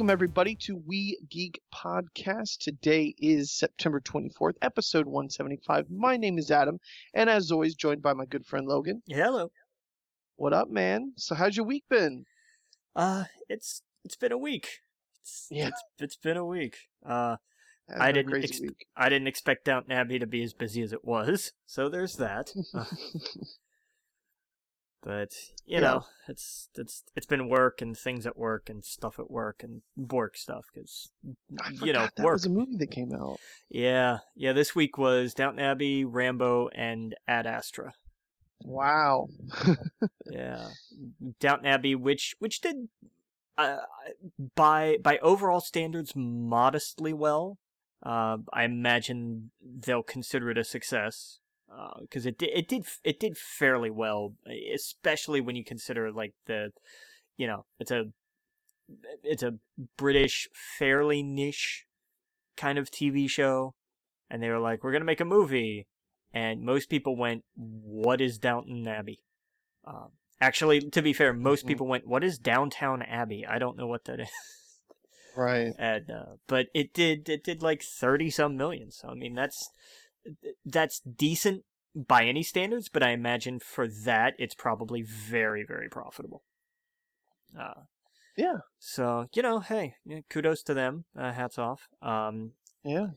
Welcome, everybody, to We Geek Podcast. Today is September 24th, episode 175. My name is Adam, and as always, joined by my good friend Logan. Hello. What up, man? So, how's your week been? Uh, it's it's been a week. It's, Yeah. it's, it's been a week. Uh, Has I didn't ex- week. I didn't expect Downton Abbey to be as busy as it was, so there's that. Uh, but you Yeah. know, it's it's it's been work and things at work and stuff at work and work stuff because you know that work. was a movie that came out. Yeah, yeah. This week was Downton Abbey, Rambo, and Ad Astra. Wow. Yeah, Downton Abbey, which which did uh, by by overall standards modestly well. Uh, I imagine they'll consider it a success because it did it did it did fairly well, especially when you consider like the, you know, it's a it's a British fairly niche kind of TV show, and they were like, we're gonna make a movie, and most people went, what is Downton Abbey? Um, actually, to be fair, most Mhm. people went, "What is Downtown Abbey?" I don't know what that is. right. and uh, but it did it did like thirty some million. So I mean, that's that's decent by any standards. But I imagine for that, it's probably very very profitable. Uh, Yeah. so you know, hey, kudos to them. Uh, hats off. Um, Yeah.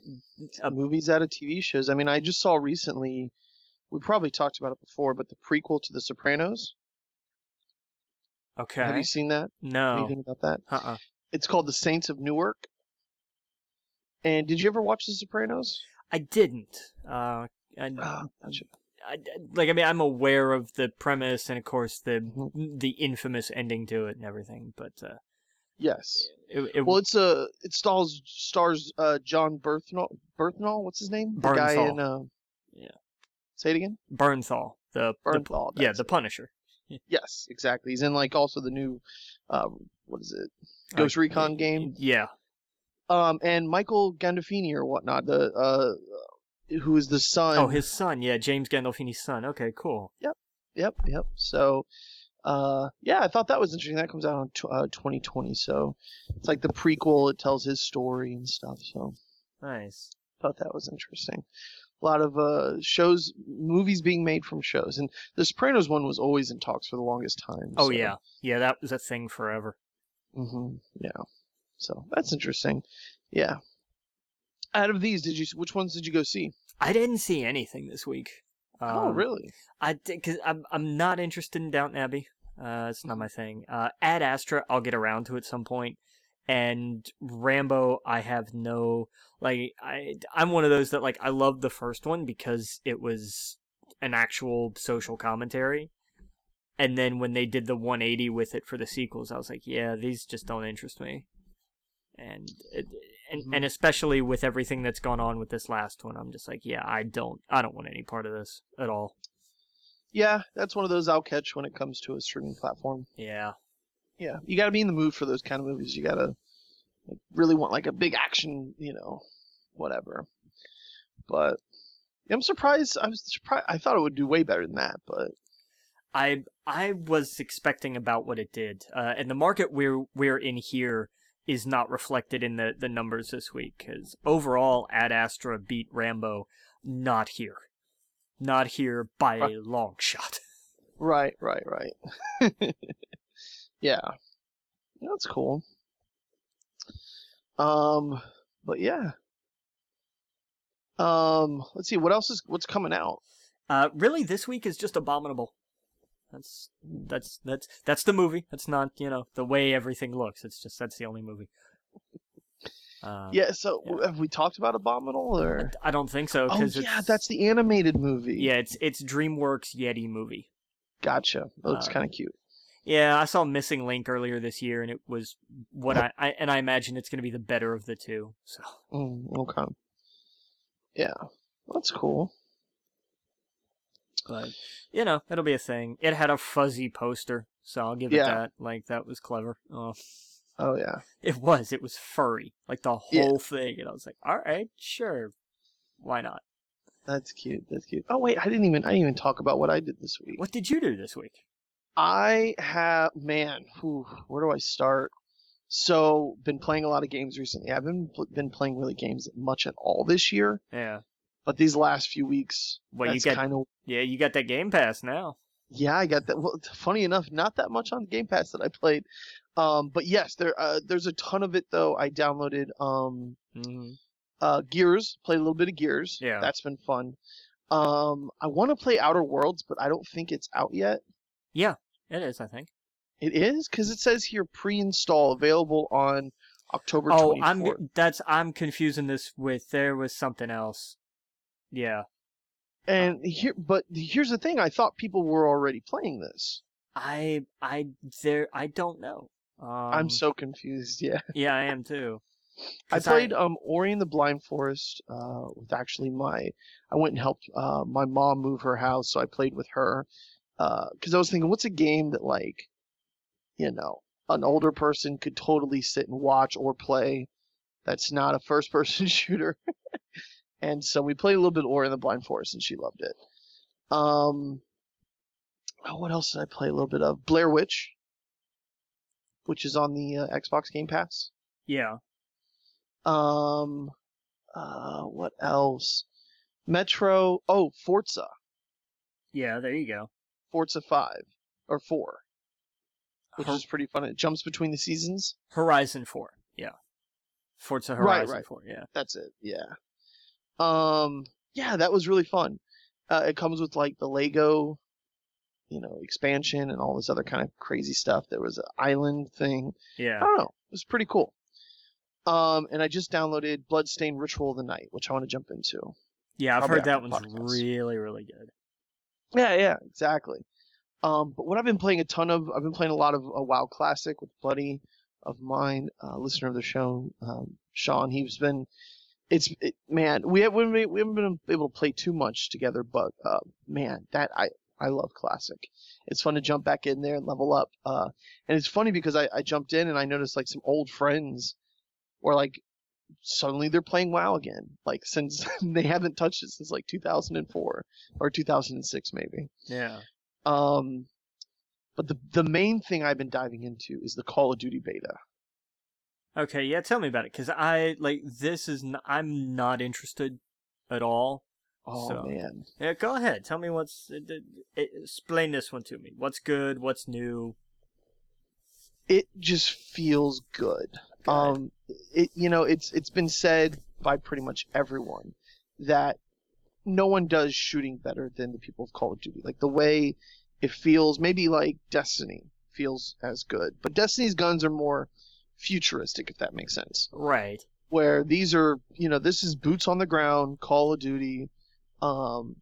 uh, Movies out of TV shows. I mean, I just saw recently, we probably talked about it before, but the prequel to The Sopranos. okay. Have you seen that? no. Anything about that? Uh-uh. It's called The Saints of Newark. And did you ever watch The Sopranos? I didn't. Uh, I, Ah, gotcha. I, like I mean I'm aware of the premise and of course the Mhm. the infamous ending to it and everything, but uh, Yes. it, it Well, it's a it stars stars uh John Berthnall Berthnall. What's his name? The guy in uh. Yeah. Say it again. Bernthal, the, the yeah the. Punisher, Yes, exactly. He's in like also the new, uh, what is it? Uh, Ghost Recon game. Yeah, Um, and Michael Gandolfini or whatnot. The uh, who is the son? oh his son, yeah James Gandolfini's son. Okay, cool. Yep, yep. Yep. So, uh, yeah, I thought that was interesting. That comes out on tw- uh, 2020, so it's like the prequel. It tells his story and stuff. So, Nice. thought that was interesting. A lot of uh shows, movies being made from shows, and the Sopranos one was always in talks for the longest time. Oh so, yeah, yeah that was a thing forever. Mm-hmm. Yeah. So that's interesting. Yeah. Out of these, did you? Which ones did you go see? I didn't see anything this week. oh, Um, really? I because I'm I'm not interested in Downton Abbey. Uh, it's not my thing. Uh, Ad Astra, I'll get around to at some point. And Rambo, I have no like. I I'm one of those that like I love the first one because it was an actual social commentary. And then when they did the 180 with it for the sequels, I was like, yeah, these just don't interest me. And it, and Mhm. and especially with everything that's gone on with this last one, I'm just like, yeah, I don't I don't want any part of this at all. Yeah, that's one of those I'll catch when it comes to a streaming platform. Yeah. Yeah, you got to be in the mood for those kind of movies. You got to like, really want like a big action, you know, whatever. But I'm surprised. I was surprised. I thought it would do way better than that, but I I was expecting about what it did, uh, and the market we're we're in here is not reflected in the the numbers this week because overall, Ad Astra beat Rambo, not here, not here by a long shot. right, right, right. yeah, that's cool. Um, but yeah. Um, let's see what else is what's coming out. Uh, really, this week is just abominable. That's that's that's that's the movie. That's not you know the way everything looks. It's just that's the only movie. Uh, Yeah, so yeah. have we talked about Abominable or? I don't think so. Oh yeah, that's the animated movie. yeah. It's it's DreamWorks Yeti movie. Gotcha. That looks Uh, kind of cute. Yeah, I saw Missing Link earlier this year, and it was what I, I and I imagine it's going to be the better of the two. So Mm, okay. Yeah, that's cool. But you know it'll be a thing. It had a fuzzy poster, so I'll give Yeah. it that. Like that was clever. Oh, Oh yeah. it was. It was furry, like the Yeah. whole thing, and I was like, all right, sure, why not? That's cute. That's cute. Oh wait, I didn't even I didn't even talk about what I did this week. What did you do this week? I have man, whew, where do I start? So been playing a lot of games recently. I haven't been playing really games much at all this year, Yeah. But these last few weeks, Well, you get kind of yeah, you got that Game Pass now. yeah. I got that. Well, funny enough, not that much on Game Pass that I played, um, but yes, there uh, there's a ton of it though. I downloaded um, hmm uh, Gears, played a little bit of Gears. Yeah. that's been fun. Um, I want to play Outer Worlds, but I don't think it's out yet. Yeah, it is, I think. It is because it says here pre-install available on October 24th. Oh, I'm that's I'm confusing this with there was something else. Yeah. And here, but here's the thing: I thought people were already playing this. I I there I don't know. Um, I'm so confused. Yeah, yeah, I am too. I played um Ori and the Blind Forest uh, with actually my. I went and helped uh, my mom move her house, so I played with her. Because I was thinking, what's a game that like, you know, an older person could totally sit and watch or play. That's not a first-person shooter. And so we played a little bit of Ori and the Blind Forest, and she loved it. Um, oh, what else did I play a little bit of? Blair Witch, which is on the uh, Xbox Game Pass. Yeah. Um, uh, what else? Metro. Oh, Forza. Yeah, there you go. Forza Five or Four, which Hor- is pretty fun. It jumps between the seasons. Horizon 4. Yeah. Forza Right, Horizon right. 4. Yeah. That's it. Yeah. Um. Yeah, that was really fun. Uh, it comes with like the Lego, you know, expansion and all this other kind of crazy stuff. There was an island thing. Yeah, I don't know. It was pretty cool. Um, and I just downloaded Bloodstained Ritual of the Night, which I want to jump into. Yeah, I've Probably heard that one's podcast. really really good. Yeah, yeah, exactly. Um, but what I've been playing a ton of, I've been playing a lot of a WoW Classic with a buddy of mine, uh, listener of the show, um, Sean. He's been, it's it, man, we have we haven't we haven't been able to play too much together, but uh, man, that I I love Classic. It's fun to jump back in there and level up. Uh, and it's funny because I, I jumped in and I noticed like some old friends were like suddenly they're playing WoW again. Like since they haven't touched it since like 2004 or 2006 maybe. Yeah. Um, but the the main thing I've been diving into is the Call of Duty beta. Okay, yeah, tell me about it cuz I like this is n- I'm not interested at all. Oh So- man, Yeah, go ahead. Tell me what's uh, explain this one to me. What's good? What's new? it just feels good. Good. Um, it you know it's it's been said by pretty much everyone that no one does shooting better than the people of Call of Duty. Like the way it feels, maybe like Destiny feels as good, but Destiny's guns are more futuristic, if that makes sense. right. where these are you know this is boots on the ground call of duty um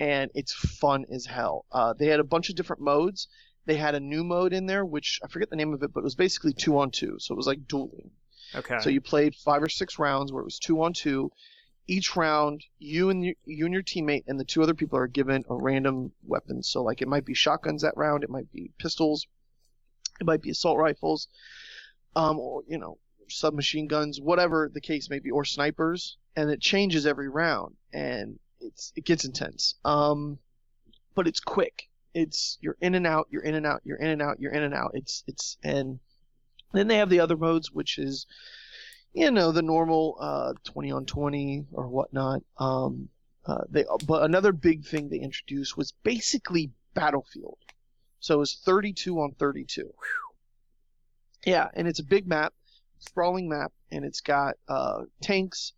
and it's fun as hell. Uh they had a bunch of different modes. They had a new mode in there which i forget the name of it but it was basically two on two. So it was like dueling. Okay. so you played five or six rounds where it was two on two. Each round you and your, you and your teammate and the two other people are given a random weapon. So like it might be shotguns that round. It might be pistols. It might be assault rifles um or you know submachine guns, whatever the case may be, or snipers, and it changes every round, and it's it gets intense. Um, but it's quick. It's you're in and out, you're in and out, you're in and out, you're in and out. It's it's and then they have the other modes, which is you know the normal uh 20 on 20 or whatnot. Um, uh, they but another big thing they introduced was basically Battlefield. So it was 32 on 32. Yeah, and it's a big map sprawling map, and it's got uh, tanks,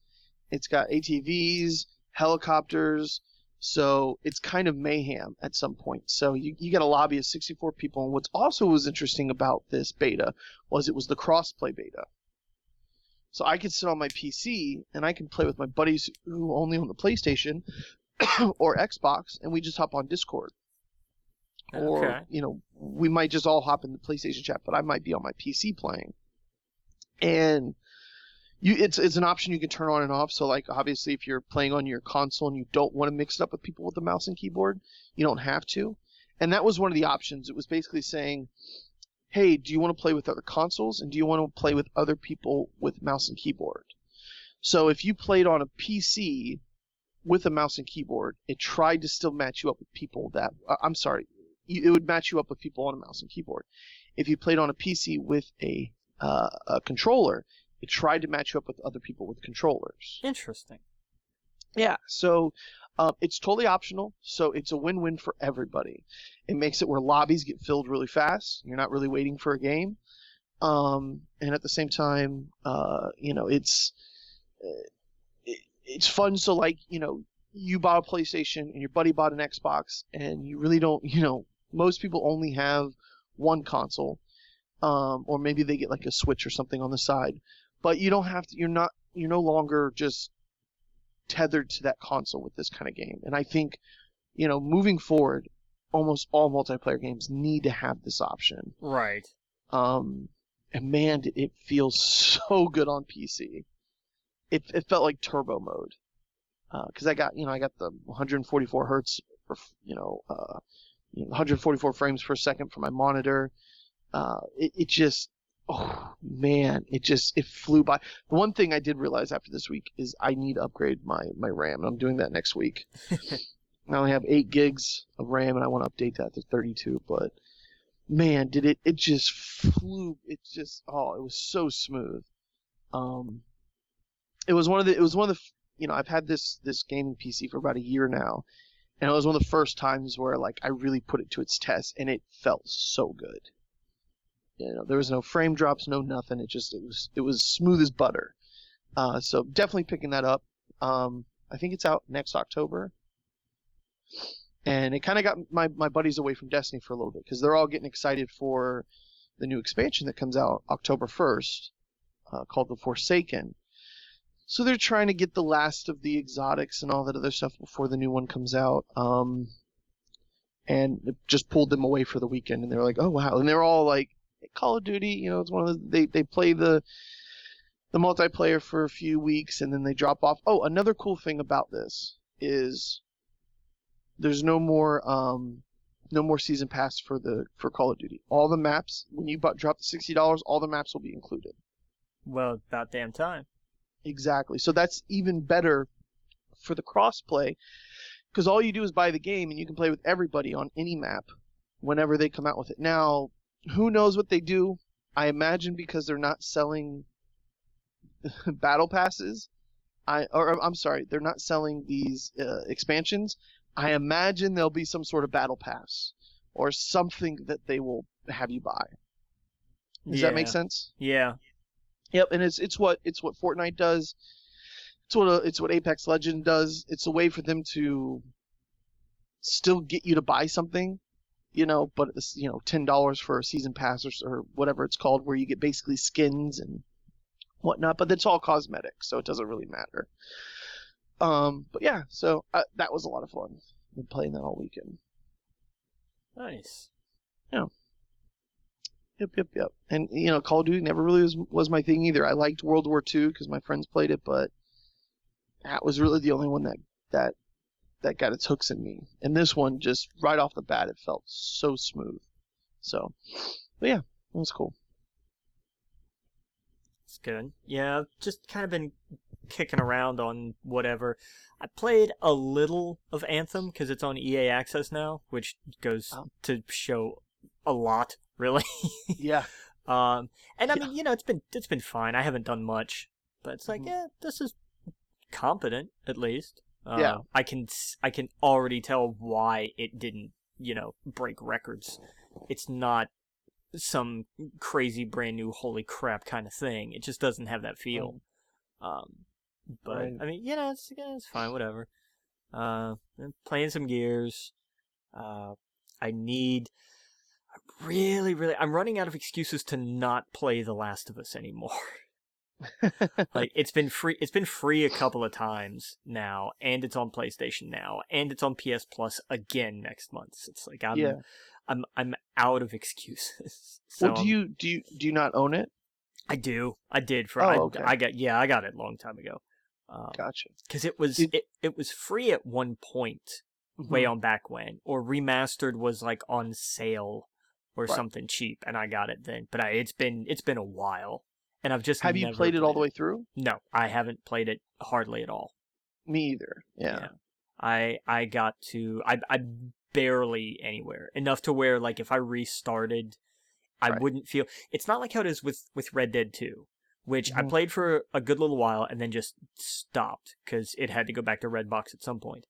it's got ATVs, helicopters. So it's kind of mayhem at some point. So you, you get a lobby of 64 people. And what's also was interesting about this beta was it was the crossplay beta. So I could sit on my PC and I can play with my buddies who only own the PlayStation or Xbox, and we just hop on Discord. Or Okay. you know, we might just all hop in the PlayStation chat, but I might be on my PC playing and you it's it's an option you can turn on and off. So like obviously if you're playing on your console and you don't want to mix it up with people with the mouse and keyboard, you don't have to. And that was one of the options. It was basically saying, "Hey, do you want to play with other consoles and do you want to play with other people with mouse and keyboard?" So if you played on a PC with a mouse and keyboard, it tried to still match you up with people that uh, I'm sorry, it would match you up with people on a mouse and keyboard. If you played on a PC with a uh, a controller, it tried to match you up with other people with controllers. Interesting. Yeah, so um, it's totally optional, so it's a win-win for everybody. It makes it where lobbies get filled really fast. You're not really waiting for a game, um, and at the same time, uh, you know, it's it, it's fun. So like, you know, you bought a PlayStation and your buddy bought an Xbox, and you really don't, you know, most people only have one console, um, or maybe they get like a Switch or something on the side, but you don't have to. You're not. You're no longer just tethered to that console with this kind of game. And I think, you know, moving forward, almost all multiplayer games need to have this option. Right. Um, and man, it feels so good on PC. It, it felt like turbo mode. Because uh, I got, you know, I got the 144 hertz, you know, uh, 144 frames per second for my monitor. Uh, it, it just, oh man, it just it flew by. The one thing I did realize after this week is I need to upgrade my my RAM, and I'm doing that next week. I only have eight gigs of RAM, and I want to update that to 32. But man, did it it just flew. It just oh, it was so smooth. Um, it was one of the it was one of the you know I've had this this gaming PC for about a year now, and it was one of the first times where like I really put it to its test, and it felt so good. You know, there was no frame drops, no nothing. It just it was it was smooth as butter. Uh, so definitely picking that up. Um, I think it's out next October, and it kind of got my my buddies away from Destiny for a little bit because they're all getting excited for the new expansion that comes out October first, uh, called the Forsaken. So they're trying to get the last of the exotics and all that other stuff before the new one comes out. Um, and it just pulled them away for the weekend, and they're like, "Oh wow!" And they're all like, Call of Duty, you know, it's one of the they they play the the multiplayer for a few weeks and then they drop off. Oh, another cool thing about this is there's no more um no more season pass for the for Call of Duty. All the maps when you drop the sixty dollars, all the maps will be included. Well, about damn time. Exactly. So that's even better for the crossplay because all you do is buy the game and you can play with everybody on any map whenever they come out with it. Now, who knows what they do? I imagine because they're not selling battle passes. I or I'm sorry, they're not selling these uh, expansions. I imagine there'll be some sort of battle pass or something that they will have you buy. Does yeah. that make sense? Yeah. Yep, and it's it's what it's what Fortnite does. It's what a, it's what Apex Legend does. It's a way for them to still get you to buy something you know, but it's you know ten dollars for a season pass or, or whatever it's called, where you get basically skins and whatnot. But it's all cosmetic, so it doesn't really matter. Um, but yeah, so uh, that was a lot of fun. Been playing that all weekend. Nice. Yeah. Yep, yep, yep. And you know, Call of Duty never really was was my thing either. I liked World War II because my friends played it, but that was really the only one that that that got its hooks in me. And this one just right off the bat, it felt so smooth. So, but yeah, it was cool. It's good. Yeah, just kind of been kicking around on whatever. I played a little of Anthem because it's on EA Access now, which goes Oh. to show a lot, really. Yeah. um, and I Yeah. mean, you know, it's been it's been fine. I haven't done much, but it's like, Mhm. yeah, this is competent at least. Uh, Yeah. I can I can already tell why it didn't, you know, break records. It's not some crazy brand new holy crap kind of thing. It just doesn't have that feel. Um, but Right. I mean, you know, it's yeah, it's fine, whatever. Uh, I'm playing some Gears. Uh, I need. Really, really, I'm running out of excuses to not play The Last of Us anymore. like it's been free it's been free a couple of times now and it's on PlayStation now and it's on PS Plus again next month. So it's like I'm Yeah. I'm I'm out of excuses. so well, do I'm- you do you do you not own it? I do. I did for Oh, I, okay. I got yeah, I got it a long time ago. Um, Gotcha. cuz it was Did- it, it was free at one point way Mhm. on back when or remastered was like on sale or Right. something cheap and I got it then. But I, it's been it's been a while and I've just Have you never played it all the way through? No, I haven't played it hardly at all. Me either. Yeah. I I got to I I barely anywhere enough to where like if I restarted I Right. wouldn't feel. It's not like how it is with with Red Dead Two, which I Mhm. played for a good little while and then just stopped because it had to go back to Redbox at some point.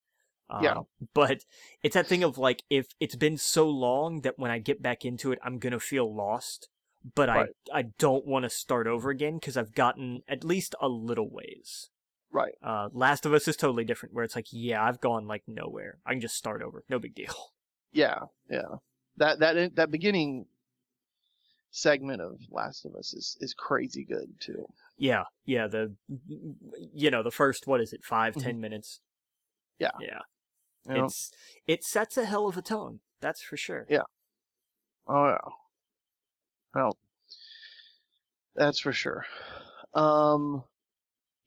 Yeah. Um, but it's that thing of like if it's been so long that when I get back into it, I'm gonna feel lost. But Right. I I don't want to start over again because I've gotten at least a little ways. Right. Uh, Last of Us is totally different, where it's like, yeah, I've gone like nowhere. I can just start over, no big deal. Yeah. Yeah. That that that beginning segment of Last of Us is is crazy good too. Yeah, yeah. The you know the first what is it five Mhm. ten minutes? Yeah. yeah. You know? It's it sets a hell of a tone. That's for sure. Yeah. Oh yeah. Well, that's for sure. Um,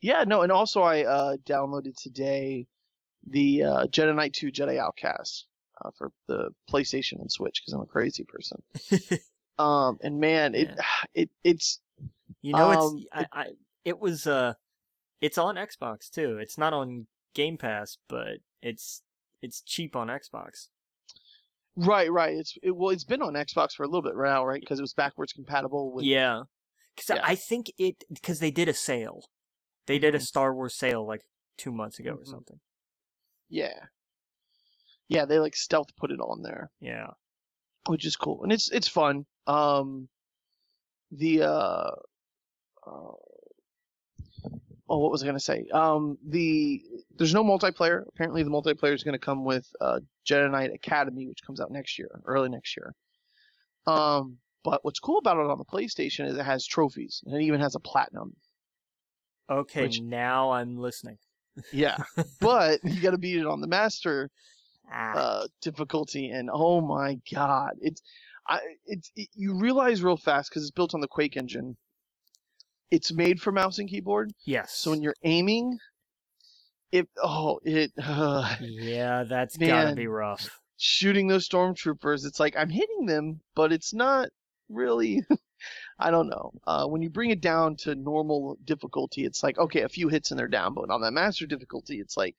yeah, no, and also I uh, downloaded today the uh, Jedi Knight 2 Jedi Outcast uh, for the PlayStation and Switch because I'm a crazy person. Um, and man, it it it's You know, Um, it's I, I it was uh, it's on Xbox too. It's not on Game Pass, but it's it's cheap on Xbox. right, right. It's it, well, it's been on Xbox for a little bit right now, right? Because it was backwards compatible with. yeah, because Yeah. I think it because they did a sale. They did a Mhm. Star Wars sale like two months ago or Mhm. something. Yeah. Yeah, they like stealth put it on there. Yeah. which is cool and it's it's fun. Um, the uh, uh, oh, what was I gonna say? Um, the there's no multiplayer. Apparently, the multiplayer is gonna come with uh, Jedi Knight Academy, which comes out next year, early next year. Um, but what's cool about it on the PlayStation is it has trophies and it even has a platinum. Okay, Which- now I'm listening. Yeah, but you got to beat it on the master Ah, uh, difficulty, and oh my god, it's I it's it, you realize real fast because it's built on the Quake engine. It's made for mouse and keyboard, yes. so when you're aiming, it oh it uh, Yeah, that's gotta be rough. shooting those stormtroopers. It's like I'm hitting them, but it's not really. I don't know. Uh, when you bring it down to normal difficulty, it's like okay, a few hits and they're down. But on that master difficulty, it's like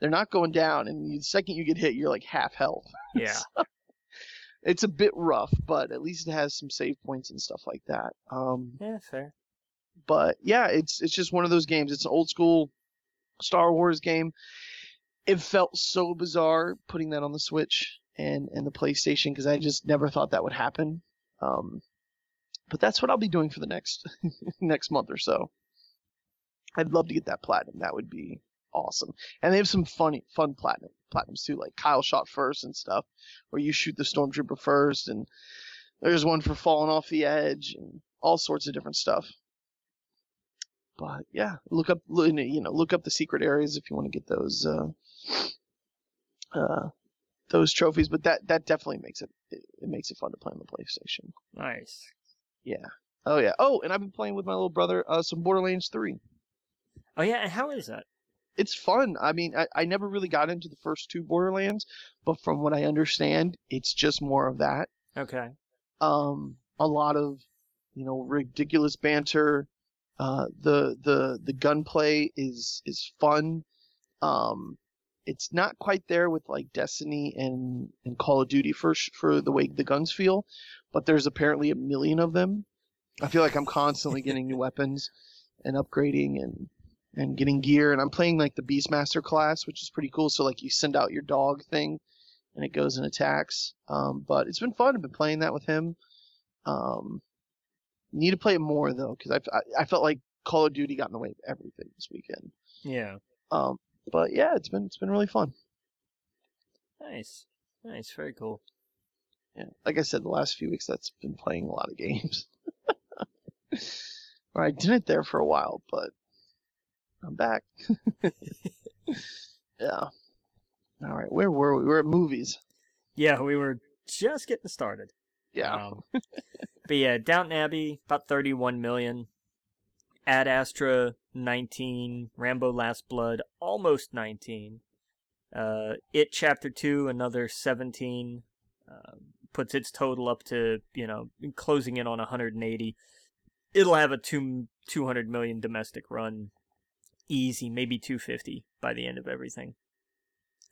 they're not going down, and the second you get hit, you're like half health. Yeah. it's a bit rough, but at least it has some save points and stuff like that. Um, Yeah, fair. But yeah, it's it's just one of those games. It's an old school Star Wars game. It felt so bizarre putting that on the Switch and and the PlayStation because I just never thought that would happen. Um, but that's what I'll be doing for the next next month or so. I'd love to get that platinum. That would be awesome. And they have some funny fun platinum platinums too, like Kyle shot first and stuff, where you shoot the stormtrooper first, and there's one for falling off the edge and all sorts of different stuff. Yeah, look up you know look up the secret areas if you want to get those uh, uh, those trophies. But that that definitely makes it, it it makes it fun to play on the PlayStation. Nice. Yeah. Oh yeah. Oh, and I've been playing with my little brother uh, some Borderlands three. Oh yeah, and how is that? It's fun. I mean, I, I never really got into the first two Borderlands, but from what I understand, it's just more of that. Okay. um, a lot of you know ridiculous banter. Uh, the the the gunplay is is fun. Um, it's not quite there with like Destiny and and Call of Duty for for the way the guns feel, but there's apparently a million of them. I feel like I'm constantly getting new weapons and upgrading and and getting gear and I'm playing like the Beastmaster class, which is pretty cool. So like you send out your dog thing and it goes and attacks. Um, but it's been fun. I've been playing that with him. Um, need to play it more though, because I, I I felt like Call of Duty got in the way of everything this weekend. Yeah. Um, but yeah, it's been it's been really fun. Nice. Nice. Very cool. Yeah, like I said, the last few weeks that's been playing a lot of games. or I didn't there for a while, but I'm back. yeah. All right, where were we? We're at movies. Yeah, we were just getting started. Yeah. Um, but yeah, Downton Abbey about 31 million. Ad Astra 19. Rambo Last Blood almost 19. Uh, It Chapter 2 another 17. Uh, puts its total up to you know closing in on 180. It'll have a two 200 million domestic run, easy, maybe 250 by the end of everything.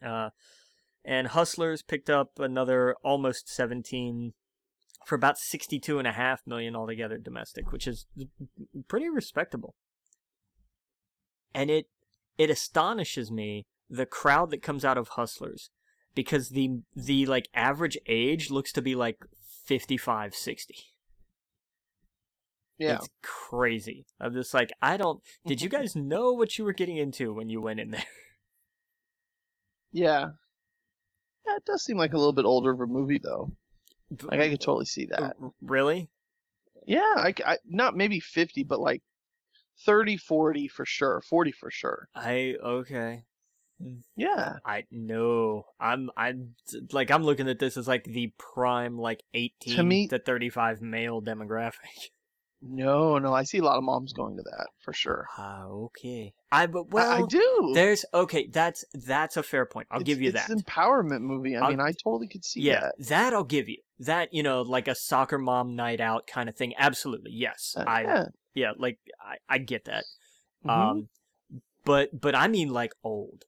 Uh, and Hustlers picked up another almost 17 for about 62 and a half million altogether domestic, which is pretty respectable. And it it astonishes me the crowd that comes out of Hustlers because the the like average age looks to be like 55 60 Yeah. it's crazy i'm just like i don't did you guys know what you were getting into when you went in there Yeah. Yeah, it does seem like a little bit older of a movie though. Like I could totally see that. Really Yeah, I, I- not maybe 50, but like 30, 40 for sure. 40 for sure. i okay Yeah. i know i'm i'm like i'm looking at this as like the prime like 18 to, me- 35 male demographic No, no, I see a lot of moms going to that for sure. ah okay i but well I, do. there's okay that's that's a fair point i'll It's- give you it's that an empowerment movie. I I'll- mean, I totally could see yeah, that. that I'll give you. That you know, like a soccer mom night out kind of thing. Absolutely, yes. Uh, I yeah. yeah, like I, I get that. Mhm. Um, but but I mean like old.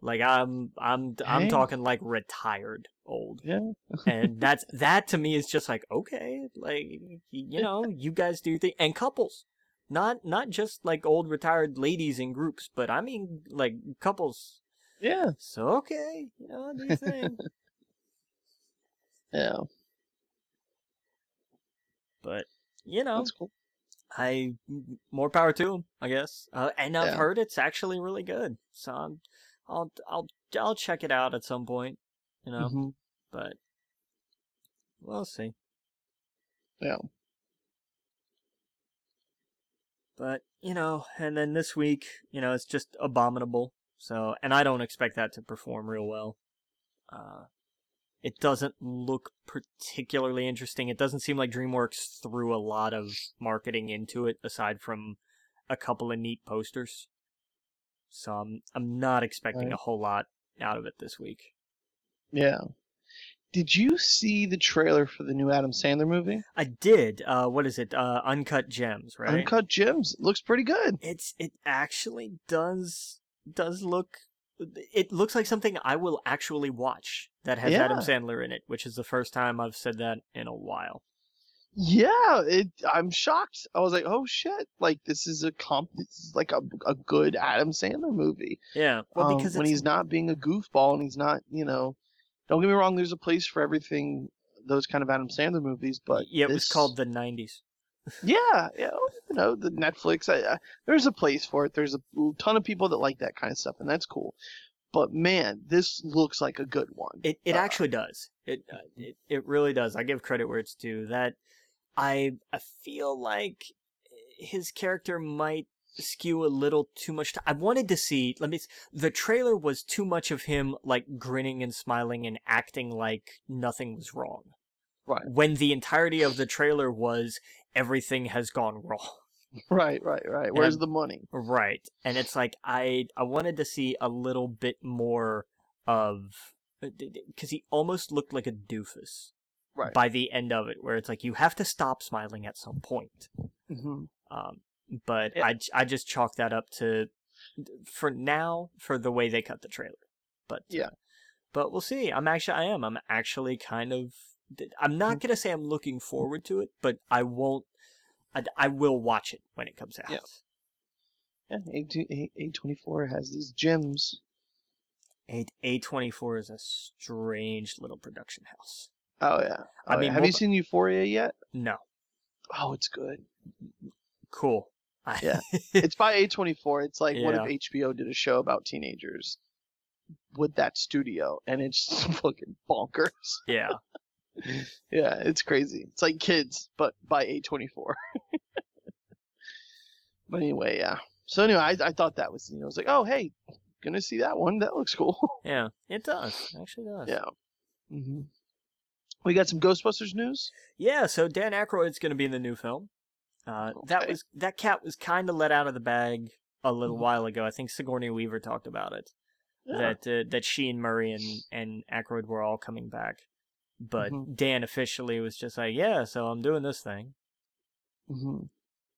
Like I'm I'm I'm Hey. talking like retired old, yeah. and that's that to me is just like okay, like you know, you guys do your thing, and couples, not not just like old retired ladies in groups, but I mean like couples. Yeah. So okay, you know, do your thing. Yeah. but you know, That's cool. I more power to him, I guess. Uh, and I've Yeah. heard it's actually really good, so I'm, I'll I'll I'll check it out at some point, you know. Mhm. But we'll see. Yeah. But you know, and then this week, you know, it's just abominable. So, and I don't expect that to perform real well. Uh, it doesn't look particularly interesting. It doesn't seem like DreamWorks threw a lot of marketing into it, aside from a couple of neat posters. So I'm I'm not expecting Right. a whole lot out of it this week. Yeah. Did you see the trailer for the new Adam Sandler movie? I did. Uh, what is it? Uh, Uncut Gems, right? Uncut Gems. It looks pretty good. it's it actually does does look it looks like something I will actually watch that has Adam Sandler in it, which is the first time I've said that in a while. Yeah, it. I'm shocked. I was like, oh shit! Like this is a comp. This is like a a good Adam Sandler movie. Yeah, well, Um, because when he's not being a goofball and he's not, you know, don't get me wrong. There's a place for everything. Those kind of Adam Sandler movies, but yeah, it was called the '90s. Yeah, yeah, you know, the Netflix. I, I, there's a place for it. There's a ton of people that like that kind of stuff, and that's cool. But man, this looks like a good one. It it Uh, actually does. It, uh, it it really does. I give credit where it's due. That I I feel like his character might skew a little too much. To, I wanted to see. Let me. The trailer was too much of him like grinning and smiling and acting like nothing was wrong. Right. When the entirety of the trailer was everything has gone wrong. Right, right, right. Where's the money? Right. And it's like I I wanted to see a little bit more of because he almost looked like a doofus Right. by the end of it, where it's like you have to stop smiling at some point. hmm Um, but I I I just chalk that up to for now for the way they cut the trailer. But uh, Yeah. but we'll see. I'm actually I am I'm actually kind of I'm Mm-hmm. not gonna say I'm looking forward to it, but I won't. I, I will watch it when it comes out. Yeah. Yeah, A twenty four has these gems. A A twenty four is a strange little production house. Oh yeah. I Oh, mean, yeah. have you seen Euphoria yet? No, Oh, it's good. cool. I- Yeah. It's by A twenty four. It's like what if HBO did a show about teenagers with that studio, and it's fucking bonkers. yeah. Yeah, it's crazy. It's like kids, but by A twenty four. But anyway, yeah. So anyway, I, I thought that was you know, I was like, oh hey, gonna see that one. That looks cool. Yeah, it does. It actually does. yeah. hmm We got some Ghostbusters news. Yeah, so Dan Aykroyd's to be in the new film. Uh, That was that cat was kind of let out of the bag a little Mhm. while ago. I think Sigourney Weaver talked about it. Yeah. That uh, that she and Murray and and Aykroyd were all coming back, but Mhm. Dan officially was just like, yeah, so I'm doing this thing. hmm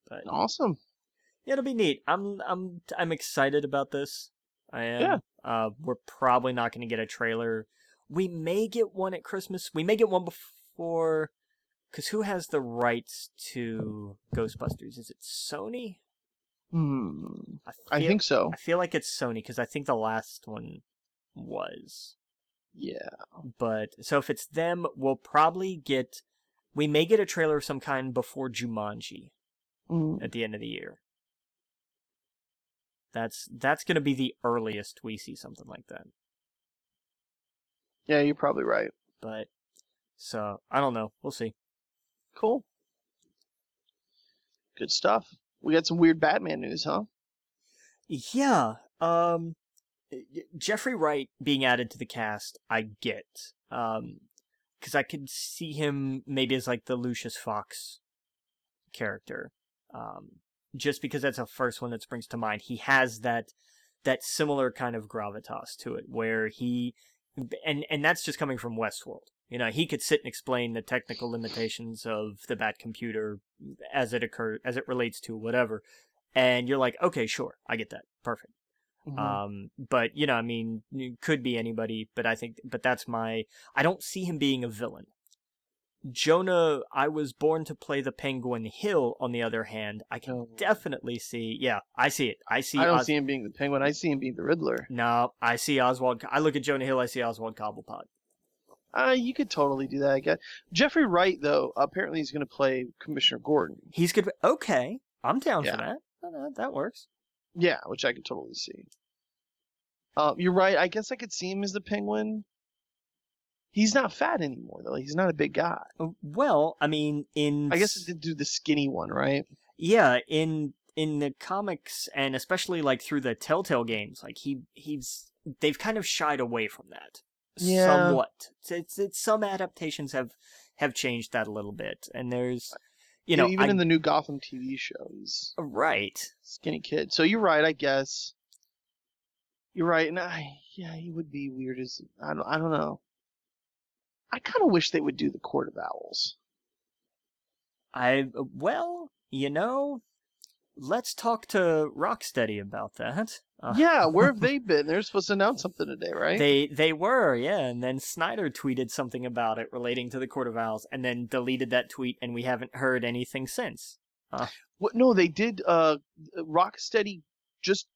But Awesome. yeah, it'll be neat. I'm I'm I'm excited about this. I am. Yeah. Uh, we're probably not going to get a trailer. We may get one at Christmas. We may get one before Because who has the rights to Ghostbusters? Is it Sony? Hmm. I, I think so. I feel like it's Sony because I think the last one was. Yeah. But so if it's them, we'll probably get. We may get a trailer of some kind before Jumanji Mm. at the end of the year. That's that's gonna be the earliest we see something like that. Yeah, you're probably right. But so I don't know. We'll see. Cool. Good stuff. We got some weird Batman news, huh? Yeah. Um Jeffrey Wright being added to the cast, I get. Um cuz I could see him maybe as like the Lucius Fox character. Um just because that's the first one that springs to mind. He has that that similar kind of gravitas to it where he and and that's just coming from Westworld. You know, he could sit and explain the technical limitations of the Bat computer as it occur as it relates to whatever, and you're like, okay, sure, I get that, perfect. Mhm. Um, but you know, I mean, could be anybody, but I think, but that's my. I don't see him being a villain. Jonah, I was born to play the Penguin Hill. On the other hand, I can No. definitely see. Yeah, I see it. I see. I don't Os- see him being the Penguin. I see him being the Riddler. No, I see Oswald. I look at Jonah Hill. I see Oswald Cobblepot. Uh, you could totally do that. I guess. Jeffrey Wright, though, apparently he's going to play Commissioner Gordon. He's good. Okay, I'm down Yeah. for. That. That works. Yeah, which I could totally see. Uh, you're right. I guess I could see him as the Penguin. He's not fat anymore, though. He's not a big guy. Uh, Well, I mean, in I guess it did do the skinny one, right? yeah in in the comics and especially like through the telltale games like he he's they've kind of shied away from that Yeah. somewhat it's, it's, it's some adaptations have have changed that a little bit and there's you know even I- in the new Gotham TV shows, right skinny kid. So you're right. I guess you're right. And I, yeah, he would be weird as I don't. I don't know. I kind of wish they would do the Court of Owls. i well you know let's talk to rocksteady about that Uh, Yeah, where have they been? They're supposed to announce something today, right? They they were, yeah, and then Snyder tweeted something about it relating to the Court of Owls, and then deleted that tweet, and we haven't heard anything since. What? No, they did. Uh, Rocksteady just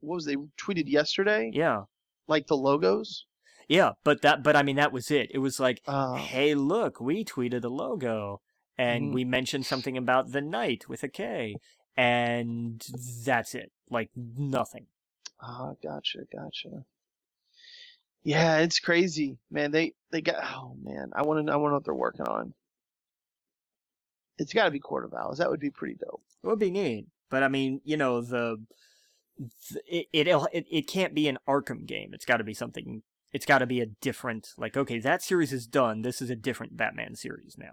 what was they tweeted yesterday? Yeah, Like the logos. yeah, but that, but I mean, that was it. It was like, Uh, hey, look, we tweeted a logo, and Mhm. we mentioned something about the night with a K, and that's it. Like nothing. Ah, gotcha, gotcha. Yeah, it's crazy, man. They they got. Oh man, I want to. I want to know what they're working on. It's got to be of Owls. That would be pretty dope. It would be neat, but I mean, you know, the, the it it it can't be an Arkham game. It's got to be something. It's got to be a different. Like, okay, that series is done. This is a different Batman series now.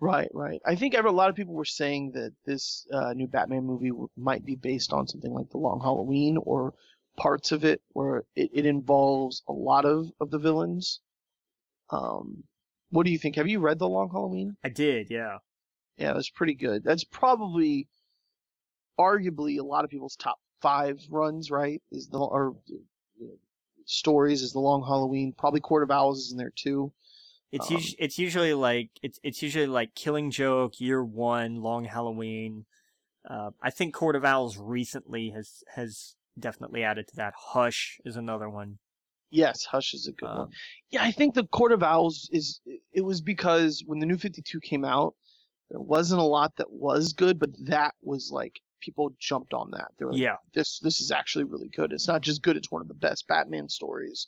Right, right. I think ever, a lot of people were saying that this uh, new Batman movie might be based on something like The Long Halloween or parts of it where it, it involves a lot of, of the villains. Um, what do you think? Have you read The Long Halloween? I did, yeah. Yeah, that's pretty good. That's probably, arguably, a lot of people's top five runs. Right? Is the or uh, stories is The Long Halloween. Probably Court of Owls is in there too. It's Um, us- it's usually like it's it's usually like Killing Joke, Year One, Long Halloween. Uh, I think Court of Owls recently has has definitely added to that. Hush is another one. Yes, Hush is a good one. Um, Yeah, I think the Court of Owls is it was because when the new 52 came out, there wasn't a lot that was good, but that was like people jumped on that. They were like, yeah, this this is actually really good. It's not just good; it's one of the best Batman stories.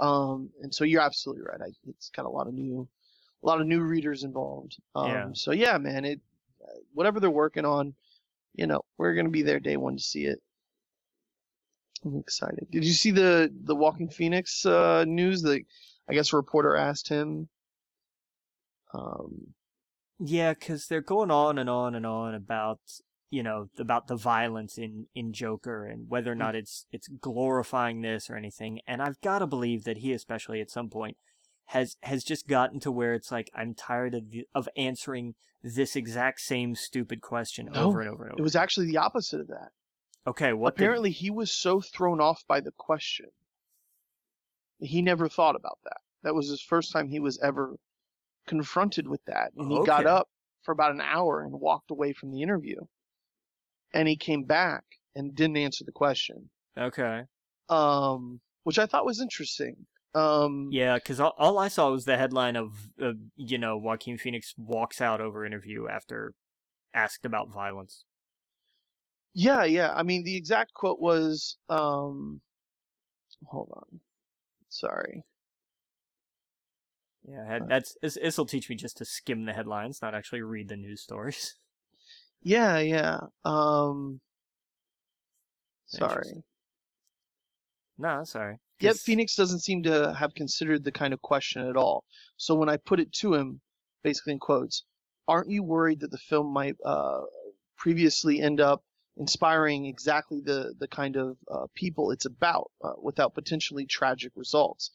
Um, and so you're absolutely right. I, it's got a lot of new, a lot of new readers involved. Um, Yeah. So yeah, man, it whatever they're working on, you know, we're gonna be there day one to see it. I'm excited. Did you see the the Joaquin Phoenix uh, news? That I guess a reporter asked him. Um, yeah, because they're going on and on and on about you know about the violence in in Joker and whether or hmm. not it's it's glorifying this or anything. And I've got to believe that he, especially at some point, has has just gotten to where it's like I'm tired of the, of answering this exact same stupid question No, over and over and over. it was actually the opposite of that. okay. What did- Apparently, he was so thrown off by the question. He never thought about that. That was his first time he was ever confronted with that, and he got up for about an hour and walked away from the interview. And he came back and didn't answer the question, Okay. um, which I thought was interesting. Um, Yeah, because all, all I saw was the headline of, uh, you know, Joaquin Phoenix walks out over interview after asked about violence. Yeah, yeah. I mean, the exact quote was, um, hold on. Sorry. Yeah, that's. This will teach me just to skim the headlines, not actually read the news stories. Yeah, yeah. Um, sorry. No, sorry. Yet Phoenix doesn't seem to have considered the kind of question at all. So when I put it to him, basically in quotes, aren't you worried that the film might uh, previously end up inspiring exactly the the kind of uh, people it's about uh, without potentially tragic results?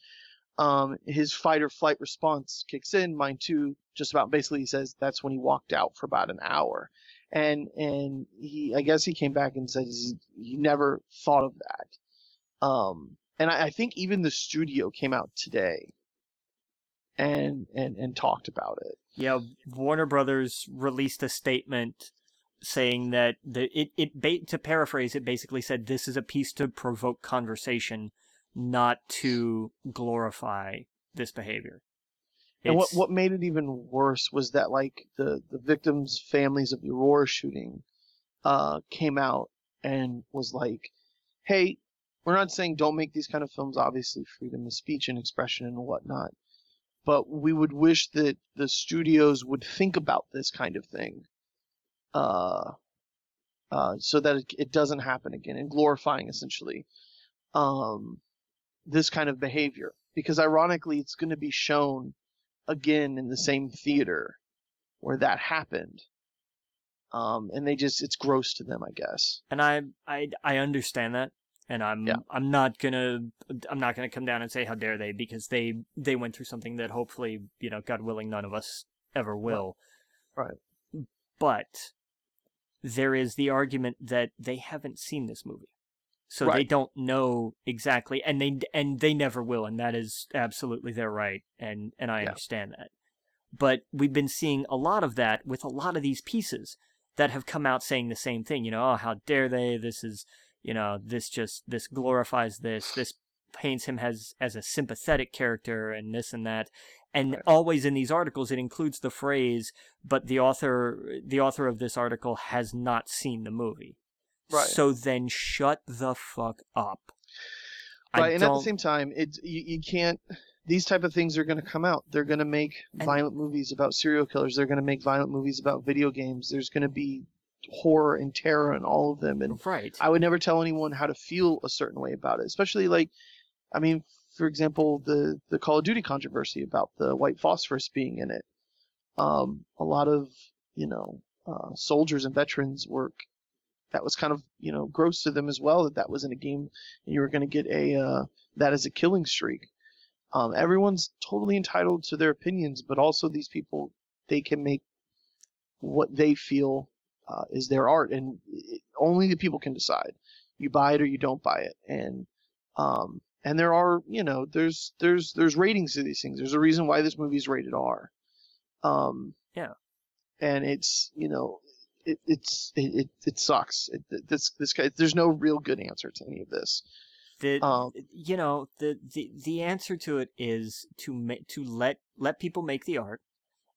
Um, his fight or flight response kicks in. Mine too. Just about basically he says that's when he walked out for about an hour, and and he I guess he came back and said he, never thought of that. Um, and I, I think even the studio came out today and and and talked about it. Yeah, Warner Brothers released a statement saying that the it it ba- to paraphrase it basically said this is a piece to provoke conversation, not to glorify this behavior. And what what made it even worse was that like the the victims' families of the Aurora shooting uh came out and was like, "Hey, we're not saying don't make these kind of films. Obviously, freedom of speech and expression and whatnot, but we would wish that the studios would think about this kind of thing, uh, uh, so that it, it doesn't happen again, and glorifying essentially, um, this kind of behavior. Because ironically, it's going to be shown again in the same theater where that happened. Um, and they just, it's gross to them, I guess. and I I I understand that, and I'm Yeah. I'm not gonna I'm not gonna come down and say how dare they because they they went through something that hopefully you know God willing none of us ever will. Right. But there is the argument that they haven't seen this movie. So they don't know exactly and they and they never will and that is absolutely their right and and I Yeah. understand that. But we've been seeing a lot of that with a lot of these pieces that have come out saying the same thing, you know, oh how dare they? This is, you know, this just this glorifies this. This paints him as as a sympathetic character and this and that. And Right. always in these articles it includes the phrase but the author the author of this article has not seen the movie. Right. So then shut the fuck up. I Right. And at the same time, it's, you, you can't, these type of things are going to come out. They're going to make And- violent movies about serial killers. They're going to make violent movies about video games. There's going to be horror and terror in all of them. And right. I would never tell anyone how to feel a certain way about it, especially like, I mean, for example, the the Call of Duty controversy about the white phosphorus being in it. Um, a lot of you know uh, soldiers and veterans work. That was kind of you know gross to them as well that that was in a game and you were going to get a uh, that as a killing streak. Um, everyone's totally entitled to their opinions, but also these people they can make what they feel uh, is their art, and it, only the people can decide. You buy it or you don't buy it, and um, and there are you know there's there's there's ratings to these things. There's a reason why this movie is rated R. Um, Yeah. and it's you know it it's it it, sucks. It, this this guy there's no real good answer to any of this. the Um, you know the, the the answer to it is to ma- to let let people make the art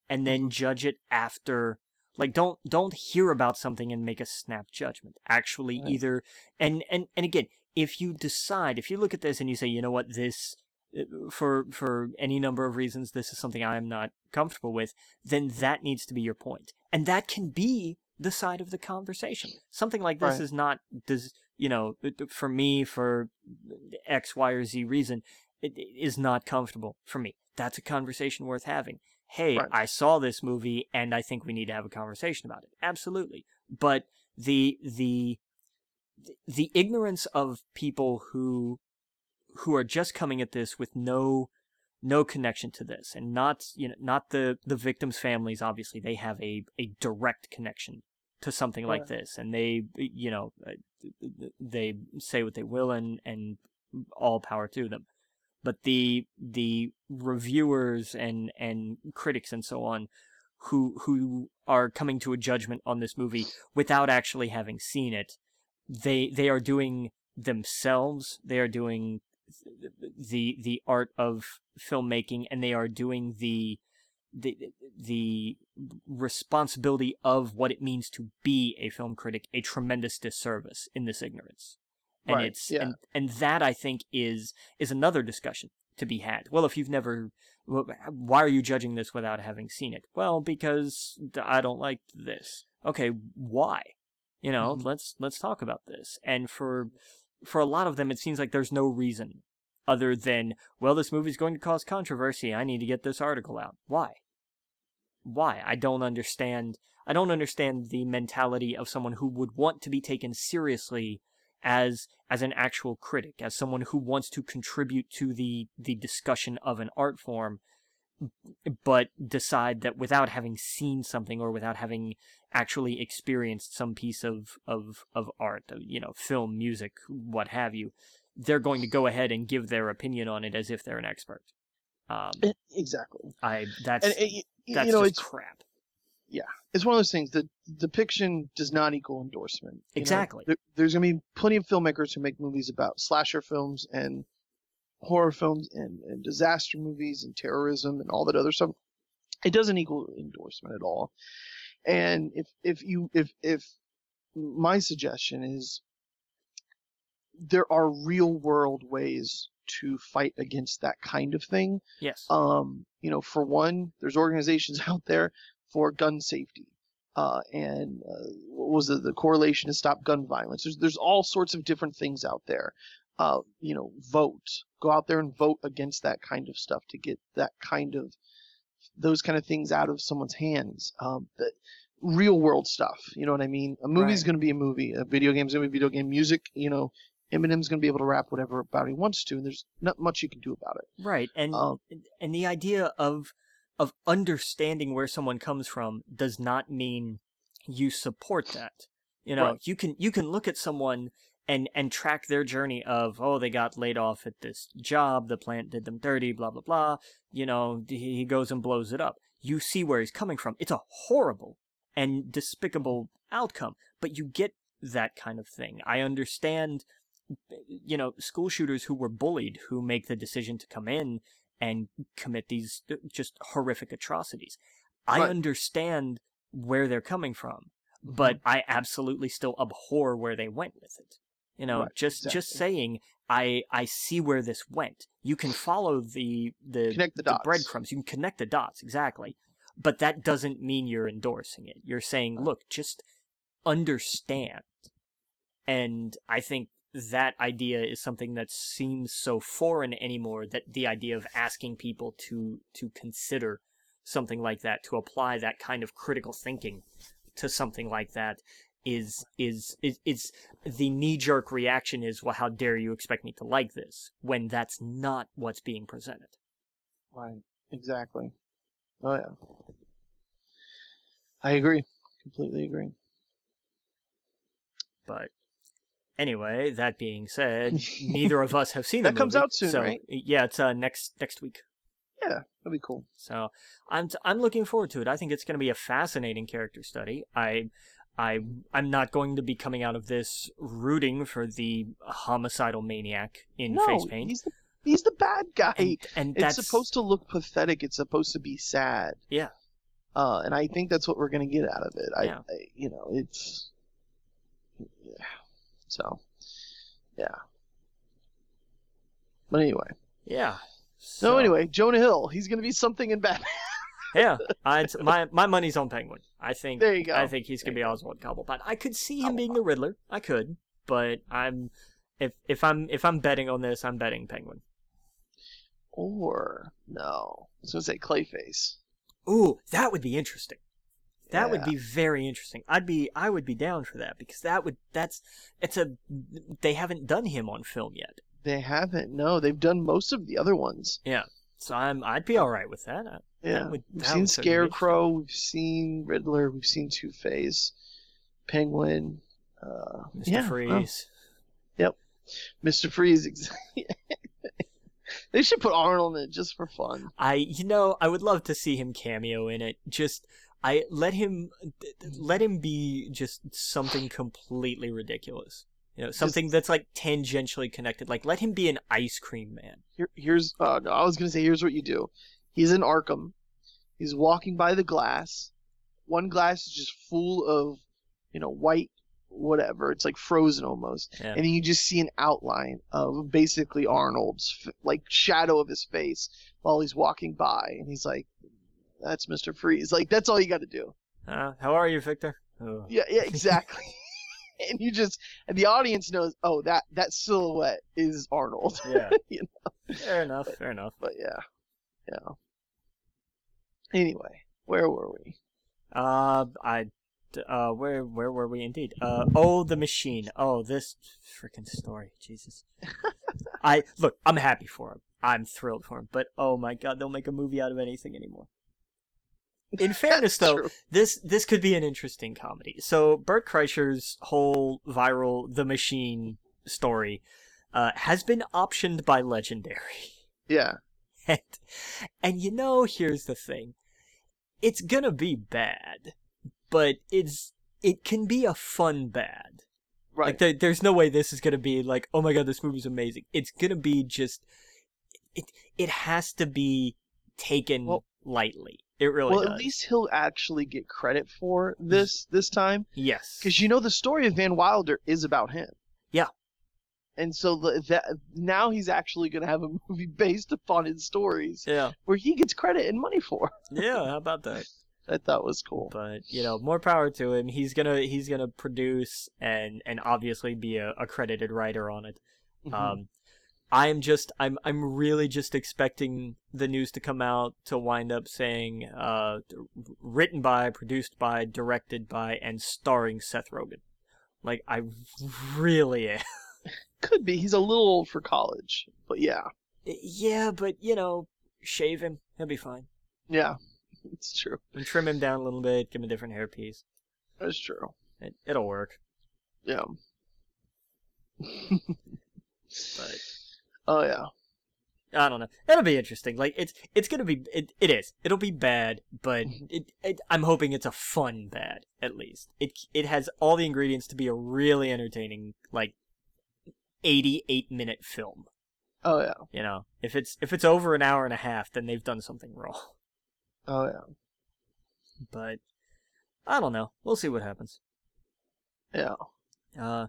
and then Mm-hmm. judge it after like don't don't hear about something and make a snap judgment actually Right. either and and and again if you decide if you look at this and you say you know what this uh, for for any number of reasons this is something I'm not comfortable with then that needs to be your point and that can be the side of the conversation. Something like this Right. is not does you know uh, for me for x y or z reason it it is not comfortable for me. That's a conversation worth having. Hey Right. i saw this movie and i think we need to have a conversation about it. Absolutely. But the the the ignorance of people who who are just coming at this with no no connection to this and not you know not the the victims families obviously they have a a direct connection to something like this and they you know uh, they say what they will and and all power to them. But the the reviewers and and critics and so on who who are coming to a judgment on this movie without actually having seen it they they are doing themselves they are doing the the art of filmmaking and they are doing the the the responsibility of what it means to be a film critic a tremendous disservice in this ignorance. And Right, it's yeah. and, and that i think is is another discussion to be had. Well if you've never well, why are you judging this without having seen it? Well because i don't like this. Okay why? You know Mhm. let's let's talk about this. And for for a lot of them it seems like there's no reason other than well this movie's going to cause controversy. I need to get this article out. Why? Why? I don't understand i don't understand the mentality of someone who would want to be taken seriously as as an actual critic as someone who wants to contribute to the the discussion of an art form but decide that without having seen something or without having actually experienced some piece of of of art you know film music what have you they're going to go ahead and give their opinion on it as if they're an expert um Eh, Exactly. i that's And y- that's you know, just it's crap Yeah, it's one of those things that depiction does not equal endorsement. Exactly. There, there's gonna be plenty of filmmakers who make movies about slasher films and horror films and, and disaster movies and terrorism and all that other stuff. It doesn't equal endorsement at all. And if if you if if my suggestion is there are real world ways to fight against that kind of thing yes um, you know, for one, there's organizations out there for gun safety, uh, and uh, what was it, the correlation to stop gun violence. There's there's all sorts of different things out there. Uh, you know, vote, go out there and vote against that kind of stuff to get that kind of those kind of things out of someone's hands. Um, the real world stuff, you know what I mean? A movie's Right. going to be a movie. A video game's going to be video game. Music, you know, Eminem's going to be able to rap whatever about he wants to, and there's not much you can do about it. Right, and Um, and the idea of of understanding where someone comes from does not mean you support that. You know, Right. you can you can look at someone and and track their journey of oh they got laid off at this job, the plant did them dirty, blah blah blah. You know, he he goes and blows it up. You see where he's coming from. It's a horrible and despicable outcome, but you get that kind of thing. I understand you know, school shooters who were bullied who make the decision to come in and commit these uh, just horrific atrocities. I Right. understand where they're coming from, but I absolutely still abhor where they went with it. You know, Right, just just saying I I see where this went. You can follow the the, Connect the dots. breadcrumbs. You can connect the dots exactly. But that doesn't mean you're endorsing it. You're saying, look, just understand. And I think that idea is something that seems so foreign anymore that the idea of asking people to to consider something like that, to apply that kind of critical thinking to something like that is is is, is the knee jerk reaction is well how dare you expect me to like this when that's not what's being presented. Right. Exactly. Oh yeah. I agree. Completely agree. But anyway, that being said, neither of us have seen That the comes movie, out soon, so, right? Yeah, it's uh, next next week. Yeah, that'd be cool. So I'm t- I'm looking forward to it. I think it's going to be a fascinating character study. I I I'm not going to be coming out of this rooting for the homicidal maniac in no, face paint. he's the he's the bad guy. And, and it's supposed to look pathetic. It's supposed to be sad. Yeah. Uh, and I think that's what we're gonna get out of it. I, Yeah. I you know, it's yeah. So, yeah. But anyway, yeah. so So, anyway, Jonah Hill, he's gonna be something in Batman. yeah. I, my my money's on Penguin. I think there you go. I think he's gonna There be Oswald Cobblepot. I could see him being the Riddler. I could, but I'm if if I'm if I'm betting on this, I'm betting Penguin. Or no, I was gonna say Clayface. Ooh, that would be interesting. That would be very interesting. I'd be I would be down for that because that would that's it's a they haven't done him on film yet. They haven't. No, they've done most of the other ones. Yeah. So I'm I'd be all right with that. I- Yeah, would- we've that seen would certainly be Scarecrow, we've seen Riddler, we've seen Two Face, Penguin, uh, Mr. yeah, Freeze. Mr. Freeze. They should put Arnold in it just for fun. I, you know, I would love to see him cameo in it. Just, I let him, let him be just something completely ridiculous. You know, something that's like tangentially connected. Like, let him be an ice cream man. Here, here's. Uh, no, I was gonna say, here's what you do. He's in Arkham. He's walking by the glass. One glass is just full of, you know, white whatever. It's like frozen almost, Yeah. and you just see an outline of basically Arnold's like shadow of his face while he's walking by, and he's like, "That's Mister Freeze." Like that's all you got to do. Uh, how are you, Victor? Oh. Yeah, yeah, exactly. and you just and the audience knows, oh, that that silhouette is Arnold. Yeah. You Fair enough. Fair enough. But yeah, yeah. Anyway, where were we? Uh, I, uh, where, where were we indeed? Uh, oh, the machine. Oh, this freaking story. Jesus. I look. I'm happy for him. I'm thrilled for him. But oh my god, they'll make a movie out of anything anymore. In fairness, though, true. this this could be an interesting comedy. So Bert Kreischer's whole viral The Machine story uh, has been optioned by Legendary. yeah, And, and you know, here's the thing. It's gonna be bad, but it's it can be a fun bad. right. Like there, there's no way this is gonna be like, oh my god, this movie's amazing. It's gonna be just it it has to be taken Well- lightly. It really well, does. at least he'll actually get credit for this this time, yes. because you know the story of Van Wilder is about him. Yeah. And so the, that now he's actually going to have a movie based upon his stories Yeah. where he gets credit and money for. Yeah. How about that? I thought was cool. But you know, more power to him. He's gonna he's gonna produce and and obviously be a, a credited writer on it. Mhm. Um, I'm just I'm I'm really just expecting the news to come out to wind up saying uh, written by, produced by, directed by, and starring Seth Rogen. Like I really am. Could be. He's a little old for college, but yeah, Yeah, but you know, shave him. He'll be fine. yeah, it's true. And trim him down a little bit. Give him a different hairpiece. That's true. It, it'll work. Yeah. But oh yeah. I don't know. It'll be interesting. Like it's it's gonna be it, it is. It'll be bad, but Mhm. it, it I'm hoping it's a fun bad at least. It it has all the ingredients to be a really entertaining like 88 minute film. Oh yeah. You know, if it's if it's over an hour and a half, then they've done something wrong. Oh yeah. But I don't know. We'll see what happens. Yeah. Uh,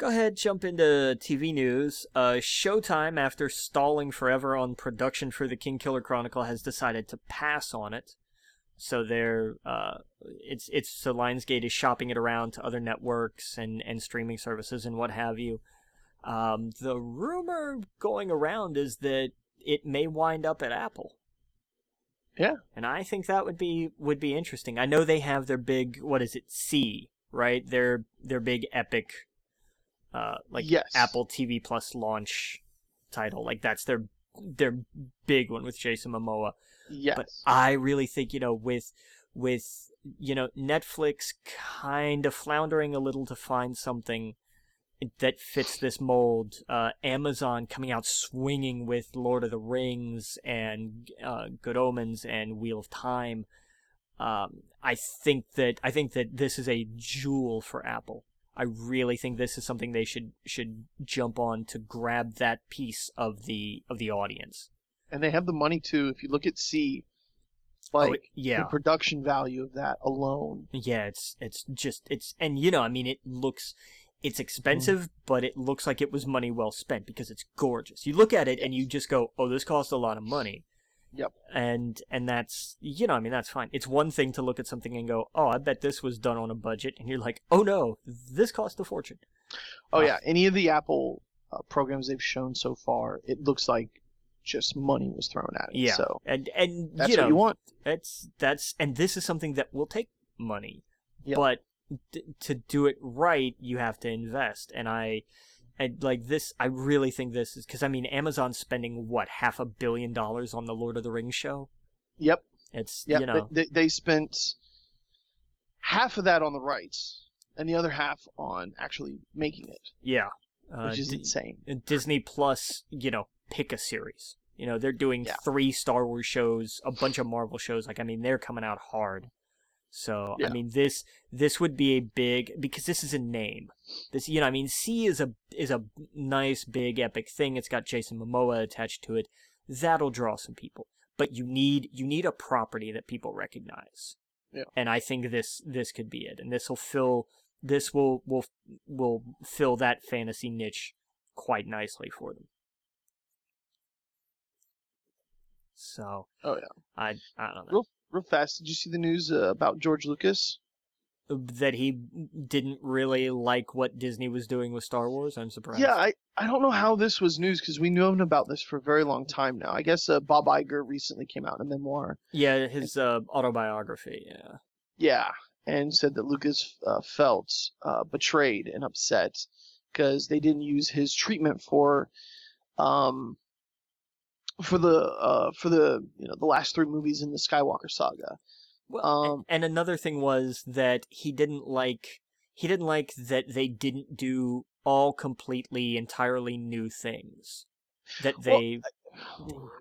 go ahead, jump into TV news. Uh, Showtime, after stalling forever on production for the Kingkiller Chronicle, has decided to pass on it. So they're uh, it's it's so Lionsgate is shopping it around to other networks and and streaming services and what have you. Um, the rumor going around is that it may wind up at Apple. Yeah. And I think that would be would be interesting. I know they have their big what is it See right? Their their big epic, uh, like Yes. Apple TV Plus launch title. Like that's their their big one with Jason Momoa. Yes. But I really think you know with with you know Netflix kind of floundering a little to find something that fits this mold. Uh, Amazon coming out swinging with Lord of the Rings and uh, Good Omens and Wheel of Time. Um, I think that I think that this is a jewel for Apple. I really think this is something they should should jump on to grab that piece of the of the audience. and they have the money to. If you look at See, Oh, like yeah, the production value of that alone. Yeah, it's it's just it's and you know, I mean it looks it's expensive, mm. but it looks like it was money well spent because it's gorgeous. You look at it and you just go, "Oh, this cost a lot of money." Yep. And and that's you know, I mean that's fine. It's one thing to look at something and go, "Oh, I bet this was done on a budget." And you're like, "Oh no, this cost a fortune." Oh Uh, yeah, any of the Apple uh, programs they've shown so far, it looks like just money was thrown at it. Yeah. So And and that's you know, what you want. That's that's and this is something that will take money. Yep. But d- to do it right, you have to invest. And I and like this I really think this is cuz I mean Amazon's spending what half a billion dollars on the Lord of the Rings show. Yep. It's Yep. you know they, they spent half of that on the rights, and the other half on actually making it, yeah. Uh, which is D- insane. Disney Plus, you know, pick a series. You know, they're doing Yeah. three Star Wars shows, a bunch of Marvel shows. Like, I mean, they're coming out hard. So, I mean, this this would be a big because this is a name. This, you know, I mean, See is a is a nice big epic thing. It's got Jason Momoa attached to it. That'll draw some people. But you need you need a property that people recognize. Yeah. And I think this this could be it. And this will fill this will will will fill that fantasy niche quite nicely for them. So Oh yeah. I I don't know Real real fast. Did you see the news uh, about George Lucas? that he didn't really like what Disney was doing with Star Wars. I'm surprised. Yeah, I, I don't know how this was news because we knew about this for a very long time now. I guess uh, Bob Iger recently came out in a memoir. yeah, his uh, autobiography. Yeah, Yeah, and said that Lucas uh, felt uh, betrayed and upset because they didn't use his treatment for, um, for the uh for the you know the last three movies in the Skywalker saga. Well, Um, and another thing was that he didn't like he didn't like that they didn't do all completely entirely new things. That Well, they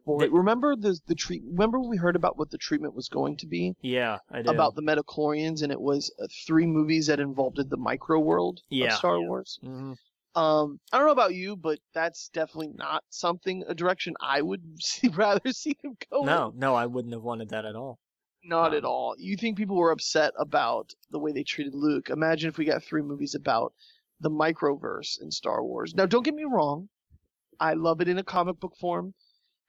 Boy, That- remember the the treat? Remember we heard about what the treatment was going to be yeah, I did. about the midi-chlorians, and it was uh, three movies that involved the micro world Yeah, of Star yeah. Wars. Mhm. Um, I don't know about you, but that's definitely not something a direction I would see, rather see them go. in. No, no, I wouldn't have wanted that at all. not at um, all. You think people were upset about the way they treated Luke? Imagine if we got three movies about the microverse in Star Wars. Now, don't get me wrong, I love it in a comic book form.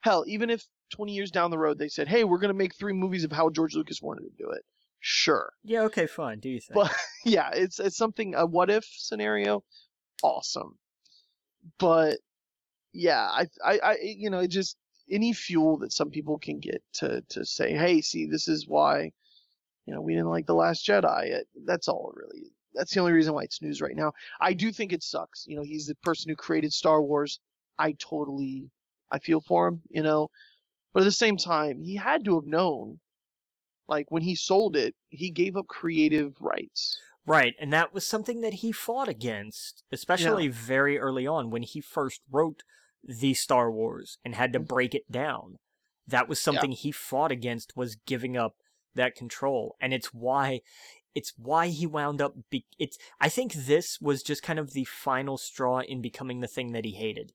Hell, even if 20 years down the road they said, "Hey, we're gonna make three movies of how George Lucas wanted to do it," sure. Yeah, okay, fine. Do you think? But yeah, it's it's something a what if scenario, awesome. But yeah, I I, I you know it just any fuel that some people can get to to say, hey, see, this is why, you know, we didn't like the Last Jedi. It, that's all really. That's the only reason why it's news right now. I do think it sucks. You know, he's the person who created Star Wars. I totally, I feel for him. You know, but at the same time, he had to have known. Like when he sold it, he gave up creative rights. Right, and that was something that he fought against, especially very early on when he first wrote the Star Wars and had to Mhm. break it down. That was something he fought against was giving up that control, and it's why it's why he wound up be- it's I think this was just kind of the final straw in becoming the thing that he hated.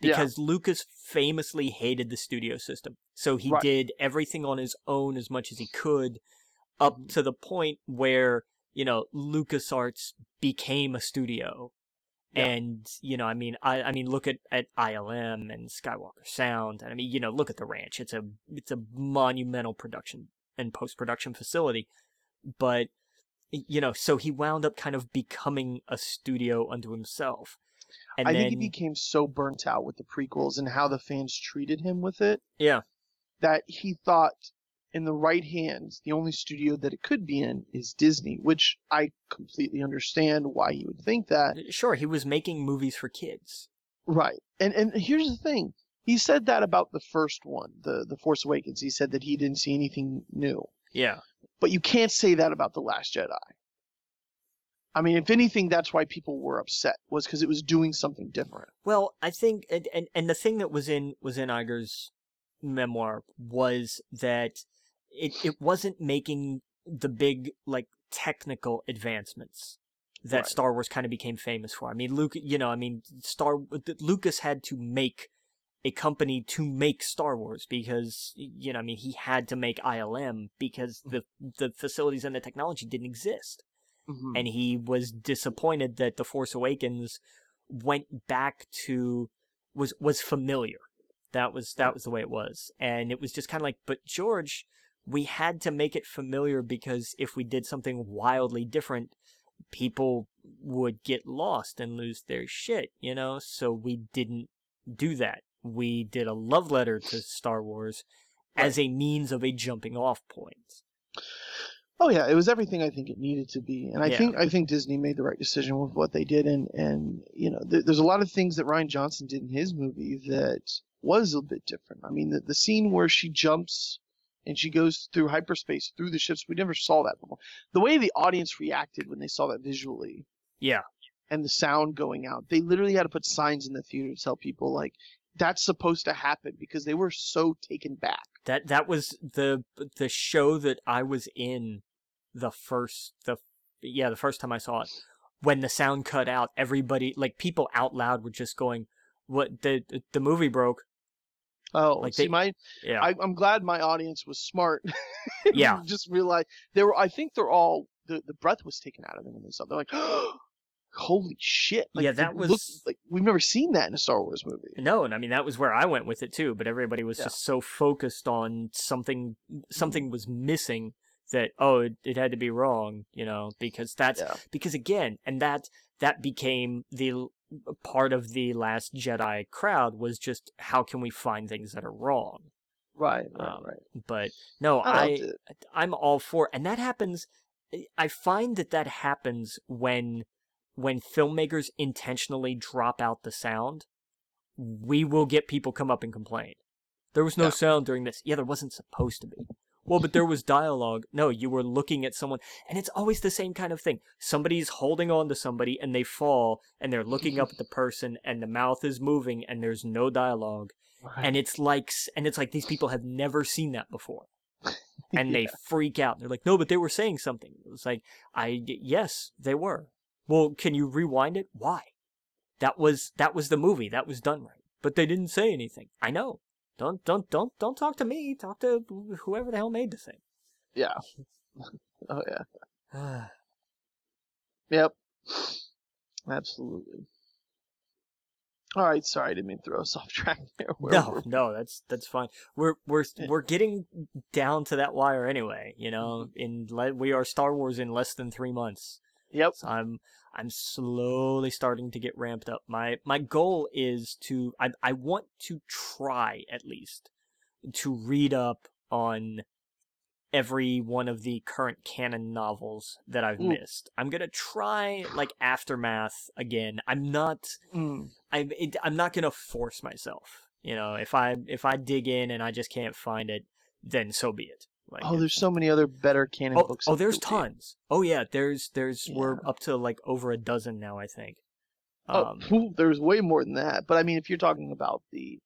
Yeah. Because Lucas famously hated the studio system. So he Right. did everything on his own as much as he could up Mhm. to the point where you know LucasArts became a studio. Yeah. And you know, I mean, I, I mean, look at, at ILM and Skywalker Sound. And I mean, you know, look at the ranch. It's a it's a monumental production and post production facility. But you know, so he wound up kind of becoming a studio unto himself. And I then, think he became so burnt out with the prequels and how the fans treated him with it yeah, that he thought in the right hands, the only studio that it could be in is Disney, which I completely understand why you would think that. Uh, sure, he was making movies for kids. Right. And and here's the thing. He said that about the first one, the the Force Awakens. He said that he didn't see anything new. Yeah, But you can't say that about the Last Jedi. I mean, if anything, that's why people were upset was because it was doing something different. Well, I think, and, and and the thing that was in was in Iger's memoir was that it it wasn't making the big like technical advancements that Right. Star Wars kind of became famous for. I mean, Luke, you know, I mean, Star Lucas had to make a company to make Star Wars because you know, I mean, he had to make ILM because the the facilities and the technology didn't exist Mhm. and he was disappointed that the Force Awakens went back to was was familiar. That was that was the way it was, and it was just kind of like, but George, we had to make it familiar because if we did something wildly different, people would get lost and lose their shit, you know. So we didn't do that. We did a love letter to Star Wars as a means of a jumping off point. Oh yeah, it was everything I think it needed to be, and I Yeah. think I think Disney made the right decision with what they did, and and you know, th- there's a lot of things that Rian Johnson did in his movie that was a bit different. I mean, the the scene where she jumps and she goes through hyperspace through the ships, we never saw that before. The way the audience reacted when they saw that visually, Yeah. and the sound going out, they literally had to put signs in the theater to tell people like, that's supposed to happen because they were so taken back. That that was the the show that I was in the first the yeah the first time I saw it when the sound cut out everybody like people out loud were just going what the the movie broke Oh, Like see, they- my yeah I, I'm glad my audience was smart. Yeah. just realized they were. I think they're all the the breath was taken out of them they saw. They're like, holy shit! Like, Yeah, that looked was- like we've never seen that in a Star Wars movie. no and I mean that was where I went with it too but everybody was Yeah. just so focused on something mm-hmm. something was missing that oh it, it had to be wrong you know because that's Yeah. because again and that that became the part of the last jedi crowd was just how can we find things that are wrong? Right, right, Um, right. but no I I i'm all for and that happens i find that that happens when when filmmakers intentionally drop out the sound we will get people come up and complain. There was no Yeah. sound during this. Yeah there wasn't supposed to be well but there was dialogue. No you were looking at someone and it's always the same kind of thing. Somebody's holding on to somebody and they fall and they're looking up at the person and the mouth is moving and there's no dialogue. And it's like and it's like these people have never seen that before. And they freak out. They're like no but they were saying something. It was like i yes they were. Well can you rewind it? Why? That was that was the movie. That was done right. But they didn't say anything. I know don't don't don't don't talk to me talk to whoever the hell made the thing yeah. oh yeah. Yep. Absolutely. All right. Sorry, I didn't mean to throw us off track there. Where no no that's that's fine we're we're we're getting down to that wire anyway you know Mm-hmm. in le- we are star wars in less than three months Yep. So I'm I'm slowly starting to get ramped up. My my goal is to I I want to try at least to read up on every one of the current canon novels that I've Ooh. missed. I'm going to try like Aftermath again. I'm not Mm. I'm it, I'm not going to force myself. You know, if I if I dig in and I just can't find it, then so be it. Like Oh, there's so many other better canon Oh, books. oh, there's tons. Oh yeah, there's there's we're up to like over a dozen now, I think. Oh, Um, phew, there's way more than that. But I mean, if you're talking about the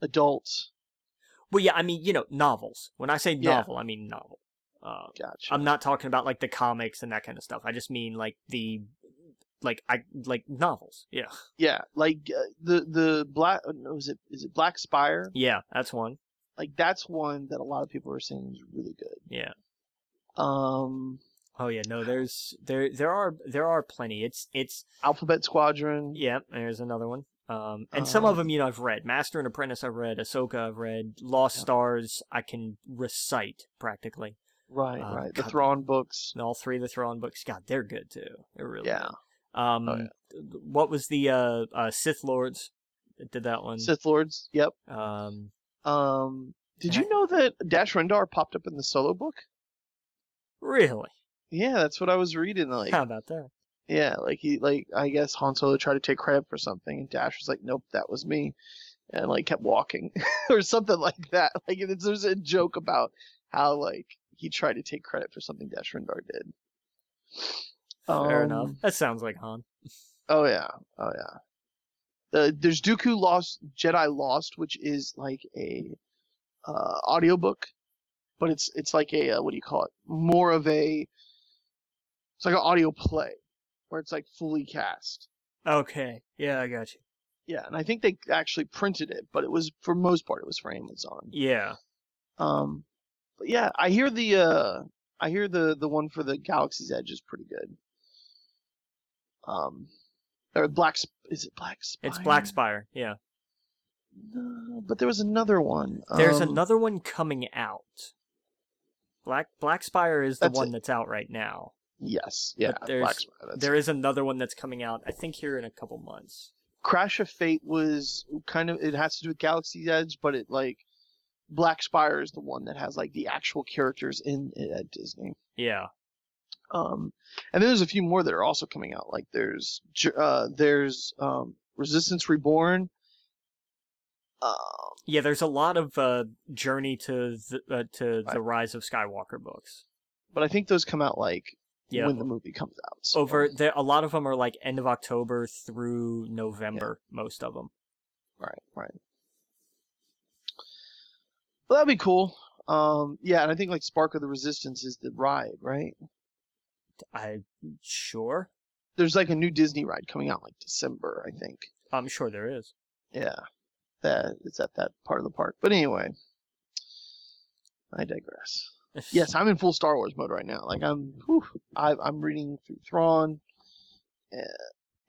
adults, well, yeah, I mean, you know, novels. When I say Yeah. novel, I mean novel. Uh, gotcha. I'm not talking about like the comics and that kind of stuff. I just mean like the like I like novels. Yeah, Yeah, like uh, the the black. uh, No, is it is it Black Spire? yeah, that's one. Like that's one that a lot of people are saying is really good. Yeah. Um, Oh yeah, no, there's there there are there are plenty. It's it's Alphabet Squadron. yeah. There's another one. Um, and some of Um, them, you know, I've read. Master and Apprentice, I've read. Ahsoka, I've read. Lost Yeah. Stars, I can recite practically. Right, Uh, right. The God. Thrawn books. And all three of the Thrawn books, God, they're good too. They're really Yeah. good. Um, Oh, yeah. what was the uh, uh Sith Lords? Did that one? Sith Lords. Yep. Um, Um, did you know that Dash Rendar popped up in the solo book? really? Yeah, that's what I was reading. Like, How about that? yeah, like he, like I guess Han Solo tried to take credit for something, and Dash was like, "Nope, that was me," and like kept walking or something like that. Like, there's a joke about how like he tried to take credit for something Dash Rendar did. Fair enough. Um, That sounds like Han. Oh yeah, oh yeah. Uh, there's Dooku Lost, Jedi Lost, which is like a uh, audiobook, but it's it's like a uh, what do you call it? More of a it's like an audio play where it's like fully cast. Okay. Yeah, I got you. Yeah, and I think they actually printed it, but it was for most part it was for Amazon. Yeah. Um, but yeah, I hear the uh, I hear the the one for the Galaxy's Edge is pretty good. Um, or Black is it Black Spire? It's Black Spire. Yeah. No, but there was another one. There's um, another one coming out. Black Black Spire is the That's one it. that's out right now. Yes, yeah, there's- Black Spire. There is another one that's coming out. I think here in a couple months. Crash of Fate was kind of it has to do with Galaxy's Edge, but it like Black Spire is the one that has like the actual characters in it at Disney. Yeah. Um, and then there's a few more that are also coming out. Like there's uh, there's um, Resistance Reborn. Um, Yeah, there's a lot of uh, Journey to the uh, to Right. the Rise of Skywalker books. but I think those come out like Yeah. when the movie comes out. So, Over there, a lot of them are like end of October through November. Most of them. right, right. Well, that'd be cool. Um, yeah, and I think like Spark of the Resistance is the ride, right? I sure. There's like a new Disney ride coming out like December, I think. I'm sure there is. Yeah, that it's at that part of the park. But anyway, I digress. Yes, I'm in full Star Wars mode right now. Like I'm, whew, I, I'm reading through Thrawn, and,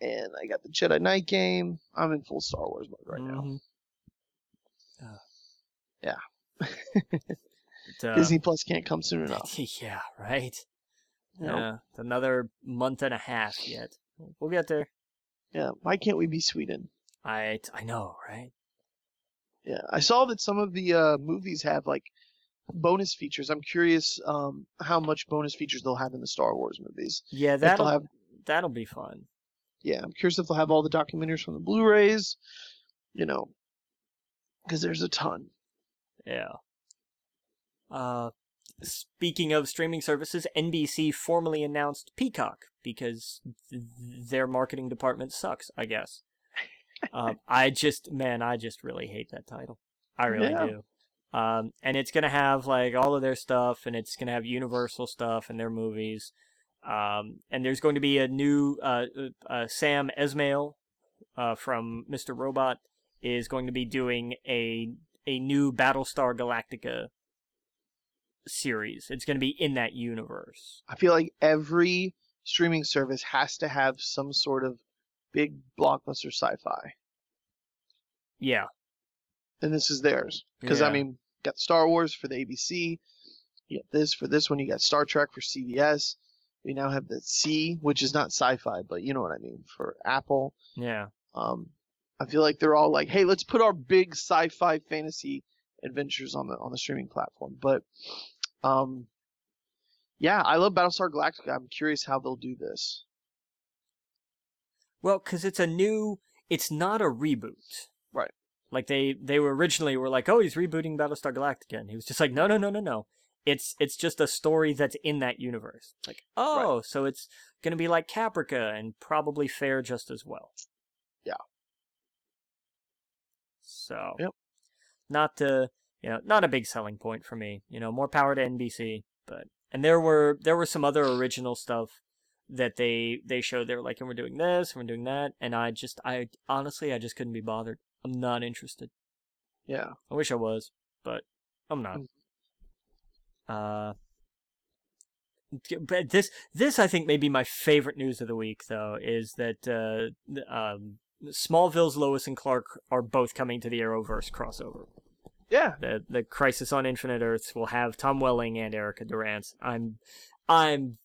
and I got the Jedi Knight game. I'm in full Star Wars mode right now. Mhm. Uh, Yeah. But, uh, Disney Plus can't come soon enough. yeah, right. Yeah, it's another month and a half yet. We'll get there. Yeah. Why can't we be Sweden? I I know, right? Yeah, I saw that some of the uh, movies have like bonus features. I'm curious um, how much bonus features they'll have in the Star Wars movies. Yeah, that'll have, that'll be fun. yeah, I'm curious if they'll have all the documentaries from the Blu-rays. You know, because there's a ton. Yeah. Uh, speaking of streaming services, NBC formally announced Peacock because th- their marketing department sucks. I guess. um, I just, man, I just really hate that title. I really Yeah. do. Um, and it's gonna have like all of their stuff, and it's gonna have Universal stuff and their movies. Um, and there's going to be a new uh, uh, uh, Sam Esmail uh, from Mr. Robot is going to be doing a a new Battlestar Galactica series. It's going to be in that universe. I feel like every streaming service has to have some sort of big blockbuster sci-fi, Yeah, and this is theirs. Because I mean, you got Star Wars for the ABC. You got this for this one. You got Star Trek for CBS. We now have the See, which is not sci-fi, but you know what I mean, for Apple. yeah, Um, I feel like they're all like, "Hey, let's put our big sci-fi fantasy adventures on the on the streaming platform." But, um, yeah, I love Battlestar Galactica. I'm curious how they'll do this. Well, because it's a new. It's not a reboot. Right. Like they they were originally were like, oh, he's rebooting Battlestar Galactica, and he was just like, no, no, no, no, no. It's it's just a story that's in that universe. Like, oh, so it's gonna be like Caprica and probably fare just as well. Yeah. So. Yep. Not to you know not a big selling point for me. You know, more power to NBC, but and there were there were some other original stuff that they they showed they were like and we're doing this and we're doing that and i just i honestly i just couldn't be bothered i'm not interested Yeah. i wish i was but i'm not Mm. uh but this this i think may be my favorite news of the week though is that uh um smallville's lois and clark are both coming to the arrowverse crossover Yeah. the the Crisis on Infinite Earths will have Tom Welling and Erica Durance. I'm I'm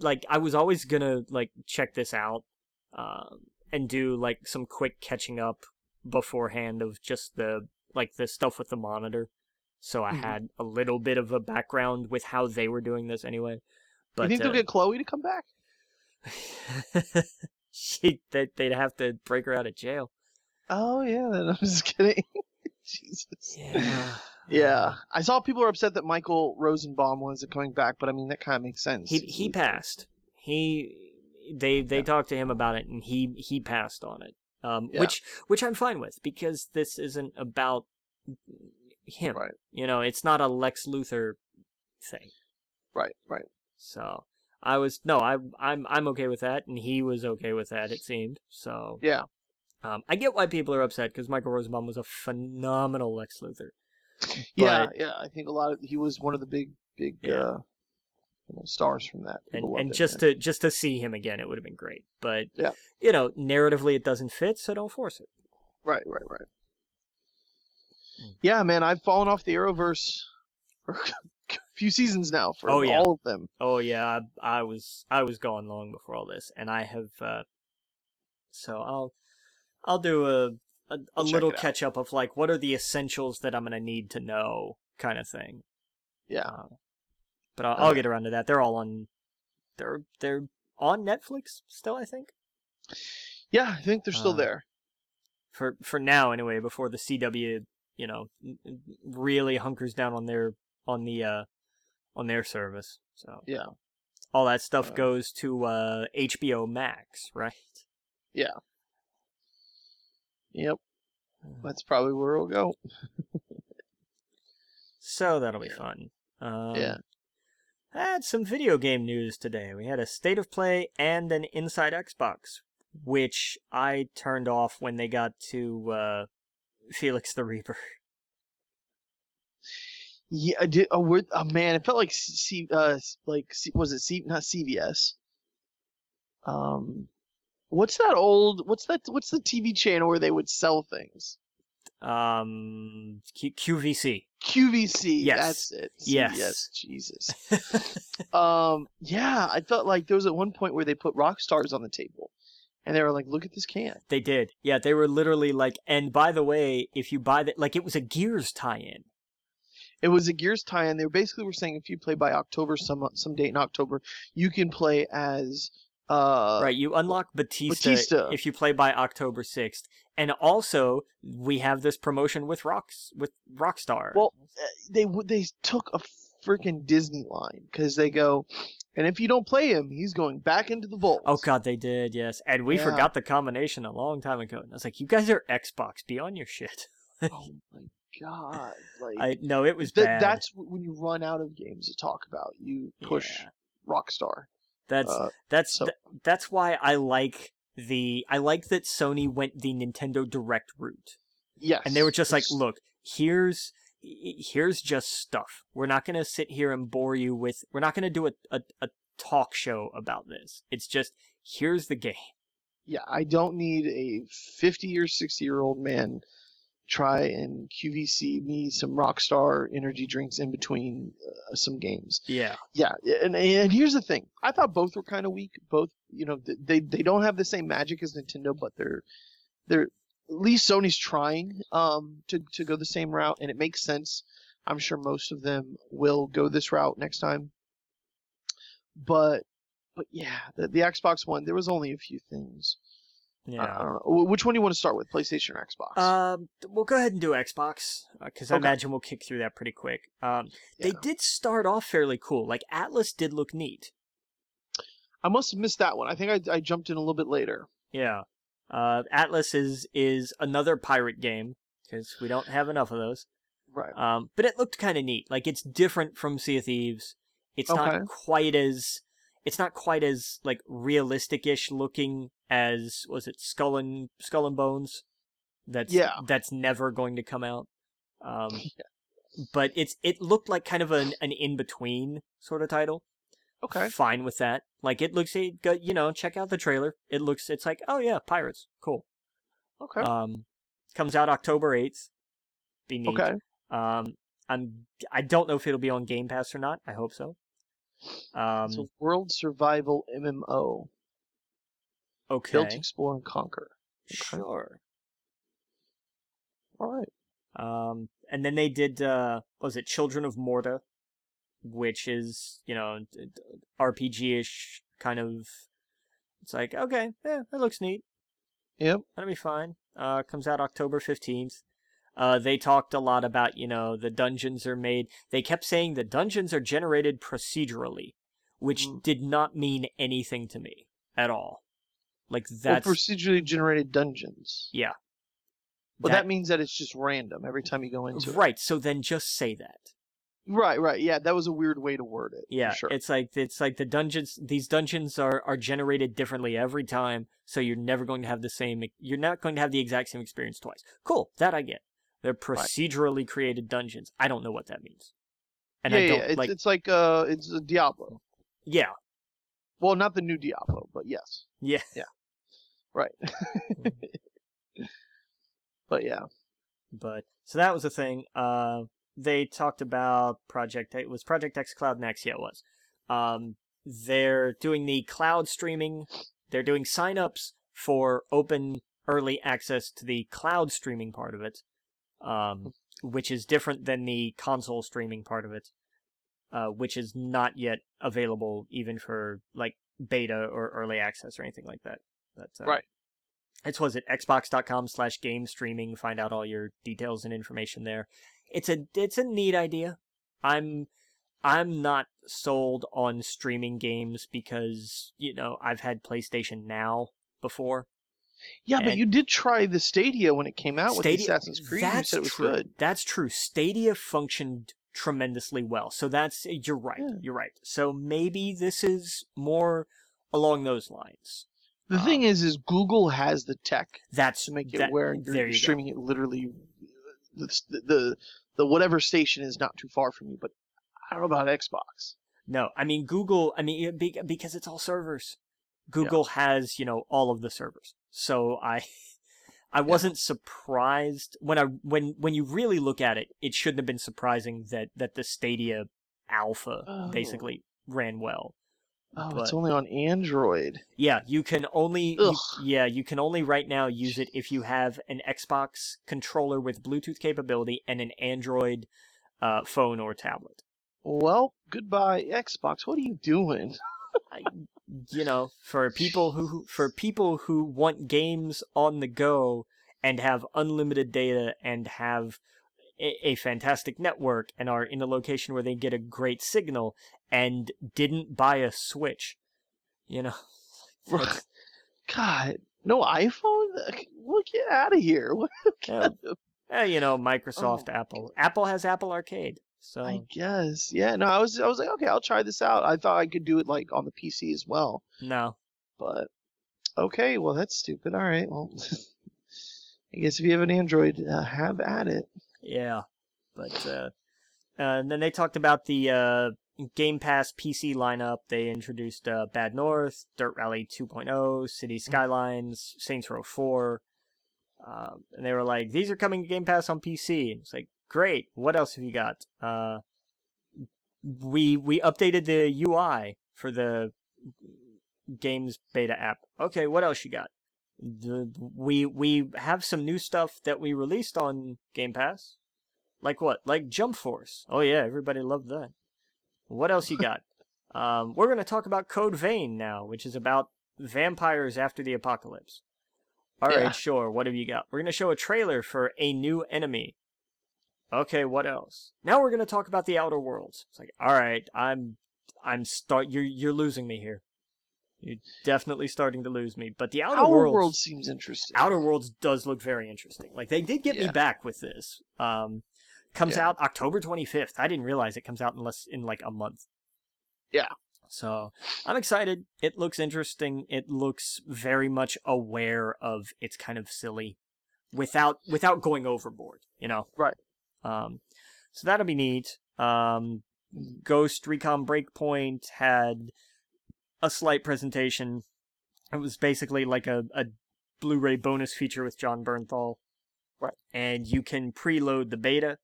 like I was always gonna like check this out um and do like some quick catching up beforehand of just the like the stuff with the monitor. So I Mhm. had a little bit of a background with how they were doing this anyway. But you think uh, they'll get Chloe to come back? she that they'd have to break her out of jail. Oh yeah. Then I'm just kidding. Jesus. Yeah. Yeah. I saw people are upset that Michael Rosenbaum wasn't coming back, but I mean that kind of makes sense. He he passed. He they they Yeah. talked to him about it and he he passed on it. Um Yeah. which which I'm fine with because this isn't about him. Right. You know, it's not a Lex Luthor thing. Right. Right. So I was no, I I'm I'm okay with that and he was okay with that it seemed. So Yeah. Um I get why people are upset cuz Michael Rosenbaum was a phenomenal Lex Luthor. Yeah. But- Yeah. I think a lot of he was one of the big big Yeah. uh, you know, stars from that. and People and him, just to just to see him again it would have been great. But Yeah. you know, narratively it doesn't fit, so don't force it. Right, right, right. Mm. Yeah, man, I've fallen off the Arrowverse for a few seasons now for Oh, yeah. all of them. Oh yeah, I, I was I was gone long before all this, and I have. Uh, so I'll I'll do a a, a little catch up of like what are the essentials that I'm gonna need to know, kind of thing. Yeah. Uh, but I'll, I'll get around to that. They're all on. They're they're on Netflix still, I think. Yeah, I think they're still Uh, there. For for now, anyway. Before the CW, you know, really hunkers down on their on the uh on their service. So Yeah. all that stuff Uh, goes to uh HBO Max, right? Yep. That's probably where it'll go. So that'll be fun. Um, Yeah. I had some video game news today. We had a state of play and an Inside Xbox, which I turned off when they got to uh, Felix the Reaper. Yeah, I did. Oh, oh man, it felt like C. Uh, like C, was it C? Not CVS. Um, what's that old? What's that? What's the TV channel where they would sell things? Um, Q- QVC. QVC. Yes. That's it. Yes. CVS. Jesus. um, yeah, I felt like there was at one point where they put rock stars on the table, and they were like, "Look at this can." they did. Yeah, they were literally like, and by the way, if you buy that, like it was a Gears tie-in. It was a Gears tie-in. They basically were saying if you play by October, some some date in October, you can play as uh right, you unlock Batista, Batista. if you play by October 6th. And also, we have this promotion with Rocks with Rockstar. Well, uh, they they took a freaking Disney line because they go, and if you don't play him, he's going back into the vault. Oh god, they did, yes. And we Yeah. forgot the combination a long time ago. And I was like, you guys are Xbox, be on your shit. Oh my god! Like I no, it was th- bad. that's when you run out of games to talk about. You push Yeah. Rockstar. That's Uh, that's so- th- that's why I like the I like that Sony went the Nintendo Direct route. yes, And they were just like, look, here's here's just stuff. We're not going to sit here and bore you with we're not going to do a, a a talk show about this. It's just here's the game. yeah, I don't need a fifty or sixty year old man try and QVC me some Rockstar energy drinks in between uh, some games. Yeah. Yeah, and and here's the thing. I thought both were kind of weak. Both, you know, they they don't have the same magic as Nintendo, but they're they're at least Sony's trying um to to go the same route, and it makes sense. I'm sure most of them will go this route next time. But but yeah, the, the Xbox One, there was only a few things. I- I, Yeah. don't know. Which one do you want to start with, PlayStation or Xbox? Um, we'll go ahead and do Xbox because I Okay. imagine we'll kick through that pretty quick. Um, they did start off fairly cool. Like Atlas did look neat. I must have missed that one. I think I, I jumped in a little bit later. Yeah. Uh, Atlas is is another pirate game because we don't have enough of those. Right. Um, but it looked kind of neat. Like it's different from Sea of Thieves. It's Okay. not quite as it's not quite as like realistic-ish looking as was it Skull and Skull and Bones. That's Yeah. that's never going to come out. Um, Yeah. but it's it looked like kind of an an in between sort of title. Okay. Fine with that. Like it looks you know check out the trailer. It looks it's like oh yeah pirates cool. Okay. Um, comes out October eighth. Be neat. okay. Um, I'm I don't know if it'll be on Game Pass or not. I hope so. Um, It's a world survival MMO. okay, Built, explore, and conquer. sure. All right. Um, and then they did uh, what was it Children of Morta, which is you know d- RPG-ish kind of. It's like okay, yeah, that looks neat. Yep. That'll be fine. Uh, comes out October 15th. Uh, they talked a lot about, you know, the dungeons are made. They kept saying the dungeons are generated procedurally, which Mm. did not mean anything to me at all. Like Well, that's procedurally generated dungeons. yeah. Well, that, means that it's just random every time you go into it. right. So then just say that. Right. Right. Yeah, that was a weird way to word it. Yeah, Sure. it's like it's like the dungeons. These dungeons are are generated differently every time, so you're never going to have the same. You're not going to have the exact same experience twice. Cool, that I get. They're procedurally created dungeons. I don't know what that means, and yeah, I don't yeah. It's, like. it's like uh, it's a Diablo. Yeah, Well, not the new Diablo, but yes. Yeah. Yeah, Right. but yeah. but so that was the thing. Uh, they talked about Project. It was Project xCloud Next. Yeah, it was. Um, they're doing the cloud streaming. They're doing signups for open early access to the cloud streaming part of it, um, which is different than the console streaming part of it, uh, which is not yet available even for like beta or early access or anything like that. But, uh, Right. It's was it xbox.com slash game streaming. Find out all your details and information there. It's a it's a neat idea. I'm I'm not sold on streaming games because you know I've had PlayStation Now before. Yeah, but you did try the Stadia when it came out with the Assassin's Creed. You That's said it was true. good. That's true. Stadia functioned tremendously well. So that's you're right. Yeah. You're right. So maybe this is more along those lines. The Uh, thing is, is Google has the tech That's to make it that- where you're, you go. streaming it literally. The, the the whatever station is not too far from you, but I don't know about Xbox. No, I mean Google. I mean because it's all servers. Google has you know all of the servers. So I, I wasn't surprised when I when when you really look at it, it shouldn't have been surprising that that the Stadia Alpha Oh. basically ran well. Oh, But- it's only on Android. Yeah, you can only you- yeah you can only right now use it if you have an Xbox controller with Bluetooth capability and an Android uh, phone or tablet. Well, goodbye Xbox. What are you doing? I, you know, for people who for people who want games on the go and have unlimited data and have a, a fantastic network and are in a location where they get a great signal and didn't buy a Switch, you know. God, no iPhone. Well, get out of here. What Yeah. of- Eh, you know, Microsoft, Apple. Apple has Apple Arcade. So I guess. Yeah. No, I was. I was like, okay, I'll try this out. I thought I could do it like on the PC as well, no. but okay. Well, that's stupid. All right. Well, I guess if you have an Android, uh, have at it. Yeah. But uh, uh and then they talked about the uh Game Pass PC lineup. They introduced uh, Bad North, Dirt Rally 2.0, City Skylines, Saints Row 4. Um, and they were like, these are coming to Game Pass on PC. And it's like, great. What else have you got? Uh, we we updated the UI for the games beta app. Okay, what else you got? The, we we have some new stuff that we released on Game Pass. Like what? Like Jump Force. Oh yeah, everybody loved that. What else you got? um, we're going to talk about Code Vein now, which is about vampires after the apocalypse. All right, Yeah. sure. What have you got? We're going to show a trailer for a new enemy. Okay, what else? Now we're going to talk about the Outer Worlds. It's like, all right, I'm, I'm start. You're you're losing me here. You're definitely starting to lose me. But the Outer Our Worlds, world seems interesting. Outer Worlds does look very interesting. Like they did get me back with this. Um, comes Yeah. out October 25th. I didn't realize it comes out in less in like a month. Yeah. So I'm excited. It looks interesting. It looks very much aware of it's kind of silly, without without going overboard. You know. Right. Um, so that'll be neat. Um, Ghost Recon Breakpoint had a slight presentation. It was basically like a, a Blu-ray bonus feature with Jon Bernthal. Right. And you can preload the beta,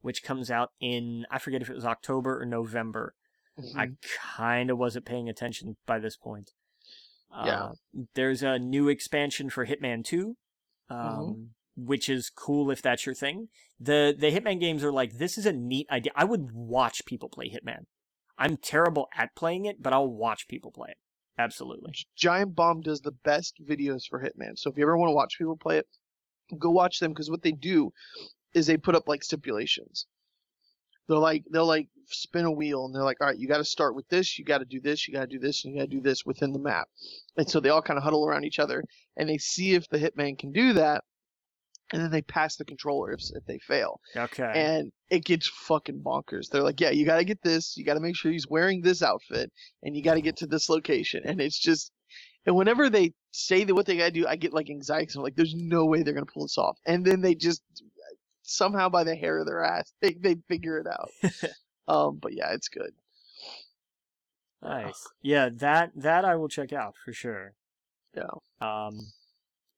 which comes out in I forget if it was October or November. Mhm. I kind of wasn't paying attention by this point. Yeah. Uh, there's a new expansion for Hitman 2, um, Mhm. Which is cool if that's your thing. The the Hitman games are like this is a neat idea. I would watch people play Hitman. I'm terrible at playing it, but I'll watch people play it. Absolutely. Giant Bomb does the best videos for Hitman. So if you ever want to watch people play it, go watch them because what they do is they put up like stipulations. They're like they'll like spin a wheel and they're like, all right, you got to start with this, you got to do this, you got to do this, and you got to do this within the map. And so they all kind of huddle around each other and they see if the hitman can do that, and then they pass the controller if if they fail Okay. and it gets fucking bonkers. They're like, yeah, you got to get this, you got to make sure he's wearing this outfit, and you got to get to this location. And it's just, and whenever they say that what they got to do, I get like anxiety. I'm like, there's no way they're gonna pull this off. And then they just somehow by the hair of their ass, they they figure it out. um, but yeah, it's good. nice. Yeah, that that I will check out for sure. Yeah. Um,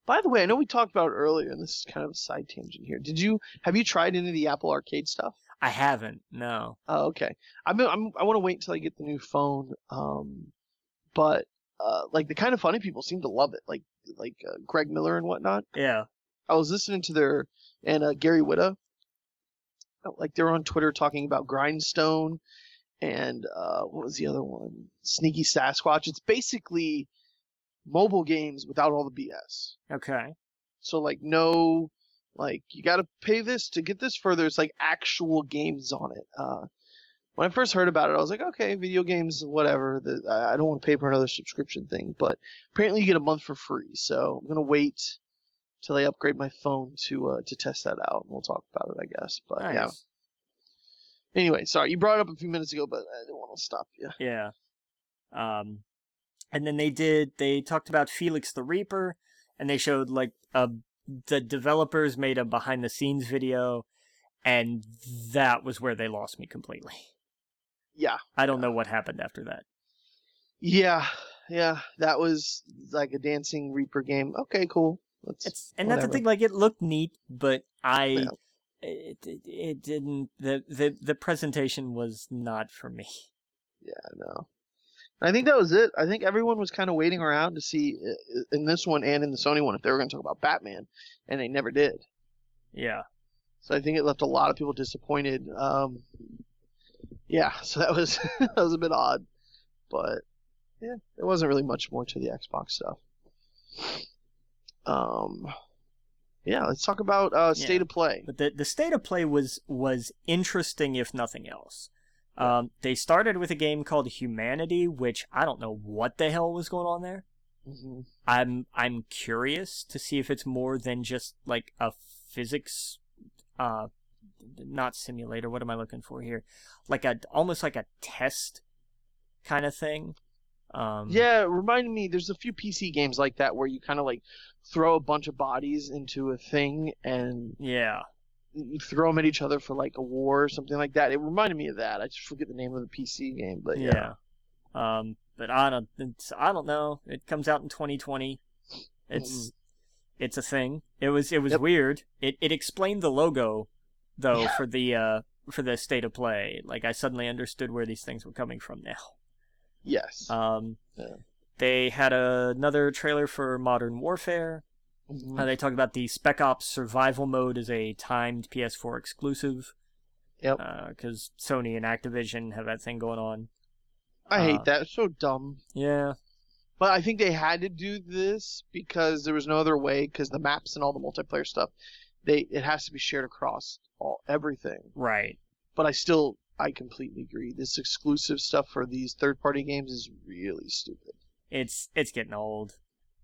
By the way, I know we talked about it earlier, and this is kind of a side tangent here. Did you have you tried any of the Apple Arcade stuff? I haven't. No. Oh, okay. I'm, I'm I want to wait until I get the new phone. Um, but uh, like the Kinda Funny people seem to love it, like like uh, Greg Miller and whatnot. Yeah. I was listening to their and uh, Gary Whitta, uh, like they were on Twitter talking about Grindstone and uh, what was the other one? Sneaky Sasquatch. It's basically mobile games without all the BS. Okay. So like no, like you got to pay this to get this further. It's like actual games on it. Uh, when I first heard about it, I was like, okay, video games, whatever. The, I don't want to pay for another subscription thing. But apparently, you get a month for free. So I'm gonna wait till I upgrade my phone to uh, to test that out, and we'll talk about it, I guess. But Nice. yeah, Anyway, sorry, you brought it up a few minutes ago, but I didn't want to stop you. Yeah. Um, and then they did. They talked about Felix the Reaper, and they showed like a the developers made a behind the scenes video, and that was where they lost me completely. Yeah, I don't know what happened after that. yeah, yeah. That was like a dancing Reaper game. Okay, cool. Let's, It's and that's the thing. Like it looked neat, but I. Yeah. It, it, it didn't the, the the presentation was not for me. Yeah, no. I think that was it. I think everyone was kind of waiting around to see uh, in this one and in the Sony one if they were going to talk about Batman, and they never did. Yeah. So I think it left a lot of people disappointed. Um, yeah, so that was that was a bit odd, but yeah, there wasn't really much more to the Xbox stuff. Um, yeah, let's talk about uh, state Yeah. of play. But the the state of play was was interesting, if nothing else. Um, they started with a game called Humanity, which I don't know what the hell was going on there. hmm I'm I'm curious to see if it's more than just like a physics, uh, not simulator. What am I looking for here? Like a almost like a test kind of thing. Um, Yeah, it reminded me. There's a few PC games like that where you kind of like throw a bunch of bodies into a thing and Yeah. Throw them at each other for like a war or something like that. It reminded me of that. I just forget the name of the PC game, but yeah. Yeah. Um, but I don't. It's, I don't know. It comes out in 2020. It's it's a thing. It was it was Yep. weird. It it explained the logo though Yeah. for the uh for the state of play. Like I suddenly understood where these things were coming from now. Yes. Um, Yeah. they had another trailer for Modern Warfare. Mhm. Uh, they talk about the Spec Ops survival mode as a timed PS4 exclusive. Yep. Because Sony and Activision have that thing going on. I uh, hate that. It's so dumb. Yeah. But I think they had to do this because there was no other way. Because the maps and all the multiplayer stuff, they it has to be shared across all everything. Right. But I still, I completely agree. This exclusive stuff for these third-party games is really stupid. It's it's getting old.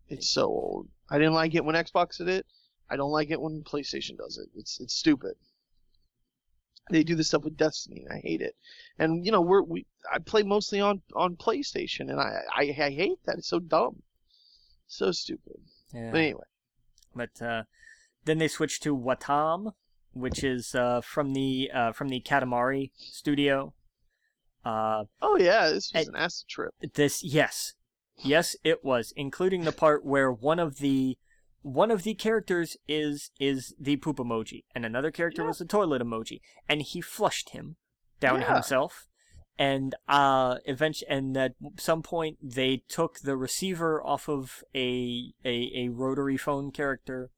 It's so old. I didn't like it when Xbox did it. I don't like it when PlayStation does it. It's it's stupid. They do this stuff with Destiny, and I hate it. And you know, we're we I play mostly on on PlayStation, and I I, I hate that. It's so dumb, so stupid. Yeah. But anyway, But uh, then they switched to Wattam, which is uh, from the uh, from the Katamari studio. Uh, oh yeah, this was an acid trip. this yes, yes, it was, including the part where one of the one of the characters is is the poop emoji, and another character Yeah. was the toilet emoji, and he flushed him down Yeah. himself. And uh, eventually, and at some point, they took the receiver off of a a, a rotary phone character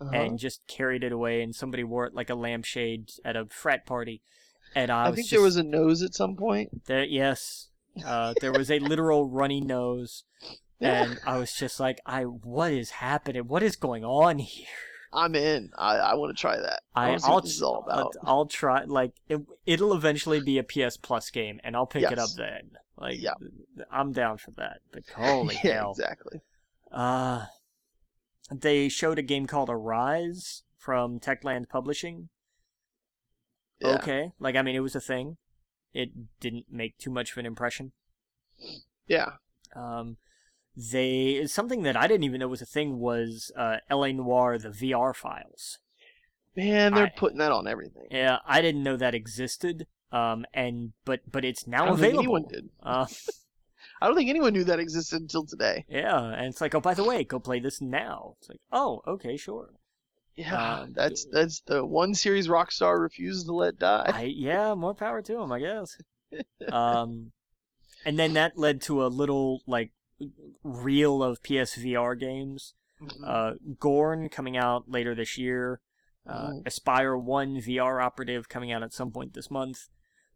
Uh-huh. and just carried it away, and somebody wore it like a lampshade at a frat party. And I, I think just, there was a nose at some point. there, yes, uh, there was a literal runny nose, and I was just like, I what is happening? What is going on here? I'm in. I, I want to try that. I, I, want to see I'll this is all I'll. I'll try. Like it, it'll eventually be a PS Plus game, and I'll pick it up then. Like, Yeah. I'm down for that. But holy yeah, hell! exactly. Uh, they showed a game called Arise from Techland Publishing. Yeah. Okay, like I mean, it was a thing. It didn't make too much of an impression. Yeah. Um, they something that I didn't even know was a thing was uh, L.A. Noire, the VR files. Man, they're I- putting that on everything. Yeah, I didn't know that existed. Um, and but but it's I now don't think available. anyone did. Uh, I don't think anyone knew that existed until today. yeah, and it's like, oh, by the way, go play this now. It's like, oh, okay, sure. Yeah, Um, that's that's the one series Rockstar refuses to let die. I yeah, more power to him, I guess. um, and then that led to a little like reel of PSVR games. Mhm. Uh, Gorn coming out later this year. Uh, Mhm. Espire One VR Operative coming out at some point this month.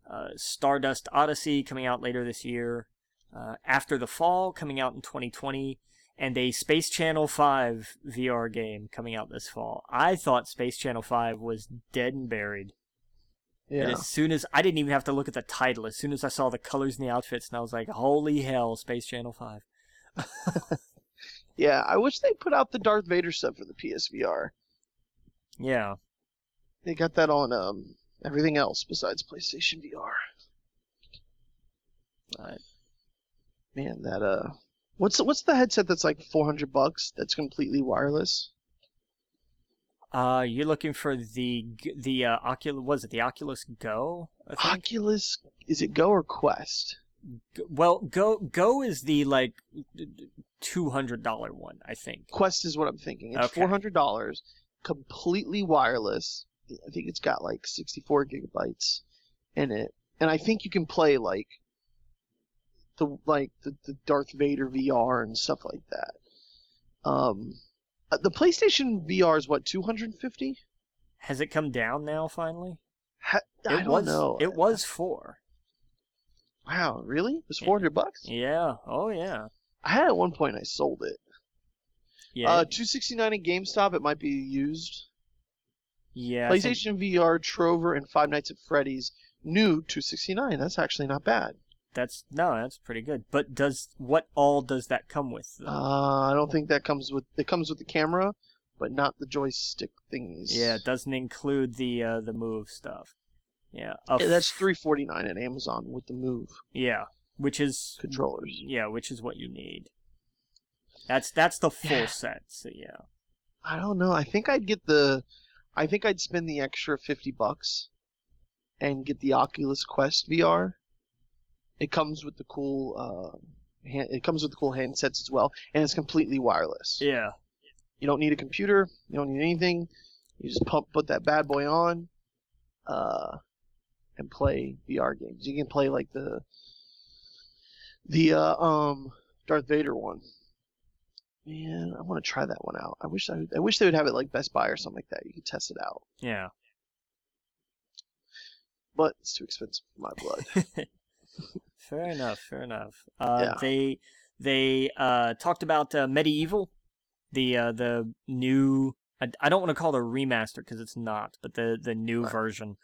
Uh, Stardust Odyssey coming out later this year. Uh, After the Fall coming out in 2020, and a Space Channel 5 VR game coming out this fall. I thought Space Channel 5 was dead and buried. And yeah. as soon as I didn't even have to look at the title, as soon as I saw the colors and the outfits, and I was like, "Holy hell, Space Channel 5." Yeah, I wish they put out the Darth Vader stuff for the PSVR. Yeah, They got that on um everything else besides PlayStation VR. But Man, that uh, what's what's the headset that's like 400 bucks? That's completely wireless. uh, you're looking for the the uh, Oculus. Was it the Oculus Go? Oculus, is it Go or Quest? G- Well, Go Go is the like two hundred dollar one, I think. Quest is what I'm thinking. It's Okay. four hundred dollars, completely wireless. I think it's got like 64 gigabytes in it, and I think you can play like the like the, the Darth Vader VR and stuff like that. Um, uh, the PlayStation VR is what 250. Has it come down now? Finally, Ha- it I don't was. know. It was four. Wow, really? It was 400 bucks? Yeah. Oh yeah. I had it at one point. I sold it. Yeah. Uh, 269 at GameStop. It might be used. yeah. I think- PlayStation VR, Trover, and Five Nights at Freddy's. New 269. That's actually not bad. That's no, that's pretty good. But does what all does that come with? though? Uh, I don't think that comes with. It comes with the camera, but not the joystick thingies. yeah, it doesn't include the uh, the move stuff. Yeah. a Yeah, that's 349 at Amazon with the Move Yeah, which is controllers. yeah, which is what you need. That's that's the full Yeah. set. So yeah. I don't know. I think I'd get the. I think I'd spend the extra 50 bucks, and get the Oculus Quest VR. It comes with the cool. Uh, hand, it comes with the cool handsets as well, and it's completely wireless. Yeah. You don't need a computer. You don't need anything. You just pump, put that bad boy on, uh, and play VR games. You can play like the the uh, um Darth Vader one. Man, I want to try that one out. I wish I, I wish they would have it like Best Buy or something like that. You could test it out, Yeah. but it's too expensive for my blood. Fair enough. Fair enough. Uh, Yeah. They they uh, talked about uh, MediEvil, the uh, the new. I, I don't want to call it a remaster because it's not, but the the new Right. version.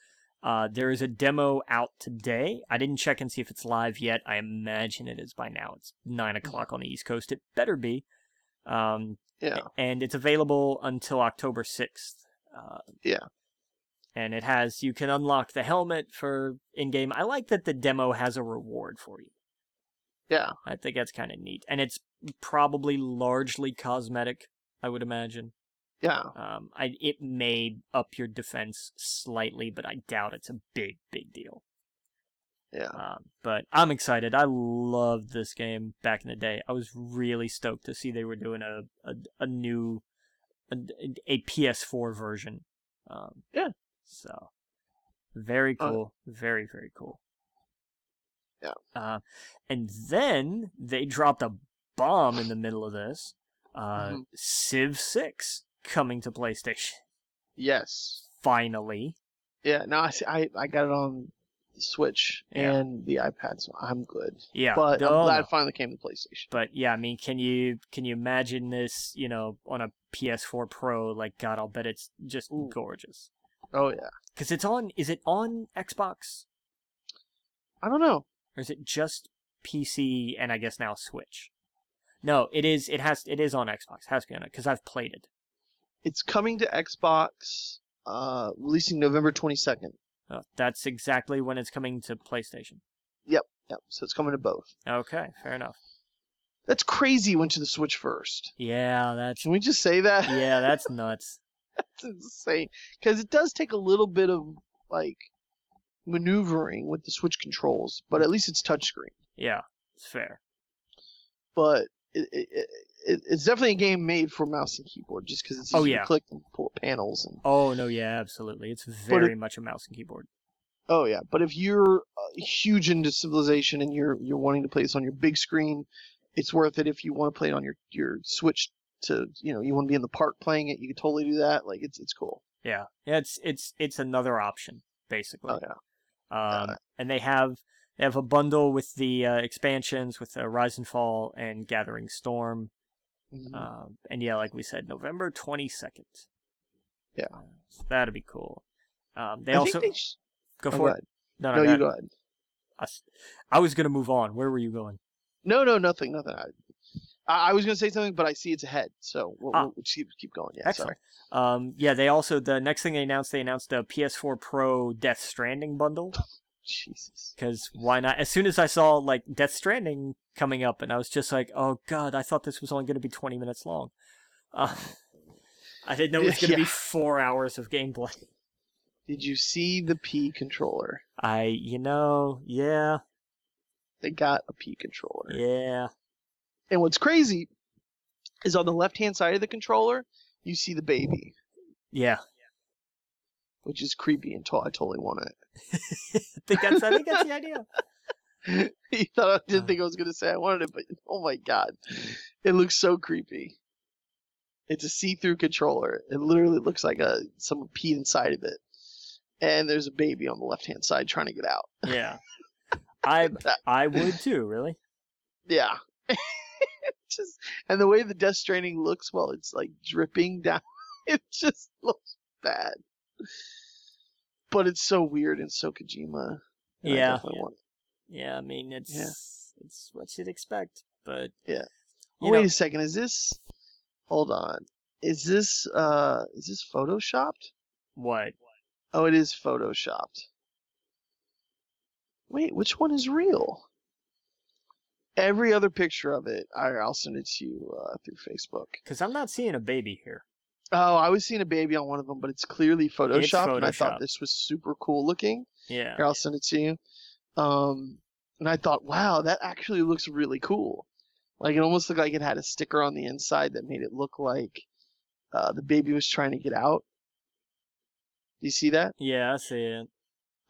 Uh, there is a demo out today. I didn't check and see if it's live yet. I imagine it is by now. It's nine o'clock on the East Coast. It better be. Um, yeah, and it's available until October 6th. Uh, Yeah. And it has, you can unlock the helmet for in game. I like that the demo has a reward for you. yeah, I think that's kind of neat. And it's probably largely cosmetic, I would imagine. yeah. Um, I, it may up your defense slightly, but I doubt it's a big, big deal. Yeah. Um, but I'm excited. I loved this game back in the day. I was really stoked to see they were doing a a, a new a, a PS4 version. Um, Yeah. So very Uh, cool. very very cool. Yeah. Uh, and then they dropped a bomb in the middle of this. Uh, Mhm. Civ Six coming to PlayStation Yes. finally. Yeah. No, I see, I I got it on the Switch Yeah. and the iPad, so I'm good. Yeah, But I'm oh, glad it finally came to PlayStation. But yeah, I mean, can you can you imagine this? You know, on a PS4 Pro? Like, God, I'll bet it's just Ooh. gorgeous. Oh yeah. Because it's on. Is it on Xbox I don't know. or is it just PC and I guess now Switch? No, it is. It has. It is on Xbox. Has to be on it because I've played it. It's coming to Xbox, uh, releasing November 22nd. Uh, that's exactly when it's coming to PlayStation. Yep. Yep. So it's coming to both. Okay, fair enough. That's crazy. it Went to the Switch first. Yeah, that's Can we just say that? yeah, that's nuts. That's insane. Because it does take a little bit of like maneuvering with the Switch controls, but at least it's touchscreen. Yeah, it's fair. But it, it, it, it's definitely a game made for mouse and keyboard, just because it's Oh, easy yeah. to click and pull panels and Oh no, yeah, absolutely. It's very much a mouse and keyboard. Oh yeah, but if you're uh, huge into Civilization and you're you're wanting to play this on your big screen, it's worth it. If you want to play it on your your Switch to you know you want to be in the park playing it, you can totally do that. Like it's it's cool. Yeah, yeah. It's it's it's another option basically. Oh yeah, Um, Yeah. and they have they have a bundle with the uh, expansions with uh, Rise and Fall and Gathering Storm. Mhm. Um, and yeah, like we said, November twenty second. Yeah. so that'd be cool. Um, they I also they sh- go oh, for go it. No, No, no, you go ahead. I, I was gonna move on. Where were you going? No, no, nothing, nothing. I, I, was gonna say something, but I see it's ahead, so we'll, Ah. we'll keep keep going. Yeah, Excellent. sorry. Um, yeah, they also the next thing they announced, they announced a PS4 Pro Death Stranding bundle. Jesus. Because why not? As soon as I saw like Death Stranding coming up, and I was just like, oh god, I thought this was only going to be twenty minutes long. Uh, I didn't know it was going to be four hours of gameplay. Did you see the P controller? I, you know, yeah, They got a P controller. yeah, And what's crazy is on the left hand side of the controller, you see the baby, yeah. which is creepy until I totally want it. I think that's I think that's the idea. you thought I Uh. didn't think I was gonna say I wanted it, but oh my god, it looks so creepy. It's a see-through controller. It literally looks like a someone peed inside of it, and there's a baby on the left-hand side trying to get out. Yeah, I I would too. Really? Yeah, just and the way the Death Stranding looks, while it's like dripping down. It just looks bad, but it's so weird and so Kojima. and I Yeah. definitely want it. Yeah, I mean it's it's what you'd expect, but Yeah. Oh, wait know- a second. Is this? Hold on. Is this uh? Is this photoshopped? what? Oh, it is photoshopped. Wait, which one is real? Every other picture of it, I, I'll send it to you uh, through Facebook. Because I'm not seeing a baby here. Oh, I was seeing a baby on one of them, but it's clearly photoshopped, and I thought this was super cool looking. Yeah. Here, I'll send it to you. Um, and I thought, wow, that actually looks really cool. Like it almost looked like it had a sticker on the inside that made it look like uh, the baby was trying to get out. Do you see that? Yeah, I see it.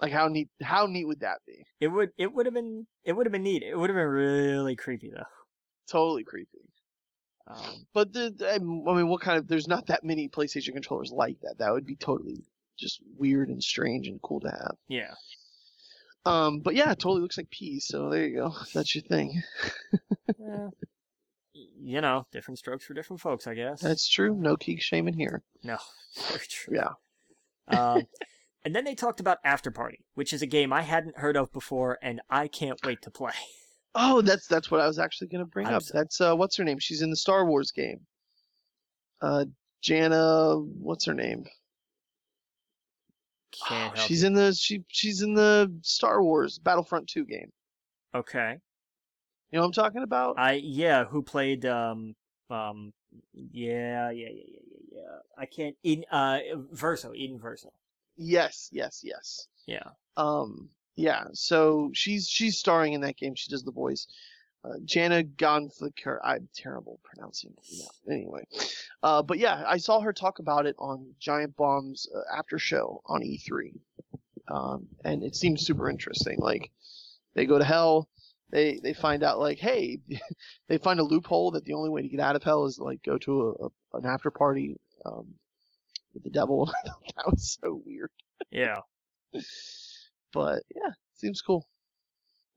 Like how neat? How neat would that be? It would it would have been it would have been neat. It would have been really creepy though. Totally creepy. Um, But the, I mean, what kind of? There's not that many PlayStation controllers like that. That would be totally just weird and strange and cool to have. yeah. Um, but yeah, it totally looks like peas. So there you go. That's your thing. yeah. You know, different strokes for different folks, I guess. That's true. No key shaming here. no, very true. Yeah. Um, and then they talked about After Party, which is a game I hadn't heard of before, and I can't wait to play. Oh, that's that's what I was actually gonna bring I'm up. so- That's uh, what's her name? She's in the Star Wars game. Uh, Jana, what's her name? Can't help. she's in the she she's in the Star Wars Battlefront 2 game. okay. You know what I'm talking about? I yeah, who played um um yeah yeah yeah yeah yeah yeah. I can't Iden uh Versio Iden Versio. Yes, yes, yes. Yeah. Um, yeah. So she's she's starring in that game. She does the voice. Uh, Jana Gonflicker. I'm terrible pronouncing. Yeah. Anyway, uh, but yeah, I saw her talk about it on Giant Bomb's uh, after show on E3, um, and it seems super interesting. Like they go to hell. They they find out like, hey, they find a loophole that the only way to get out of hell is like go to a, a an after party um, with the devil. that was so weird, Yeah. but yeah, seems cool.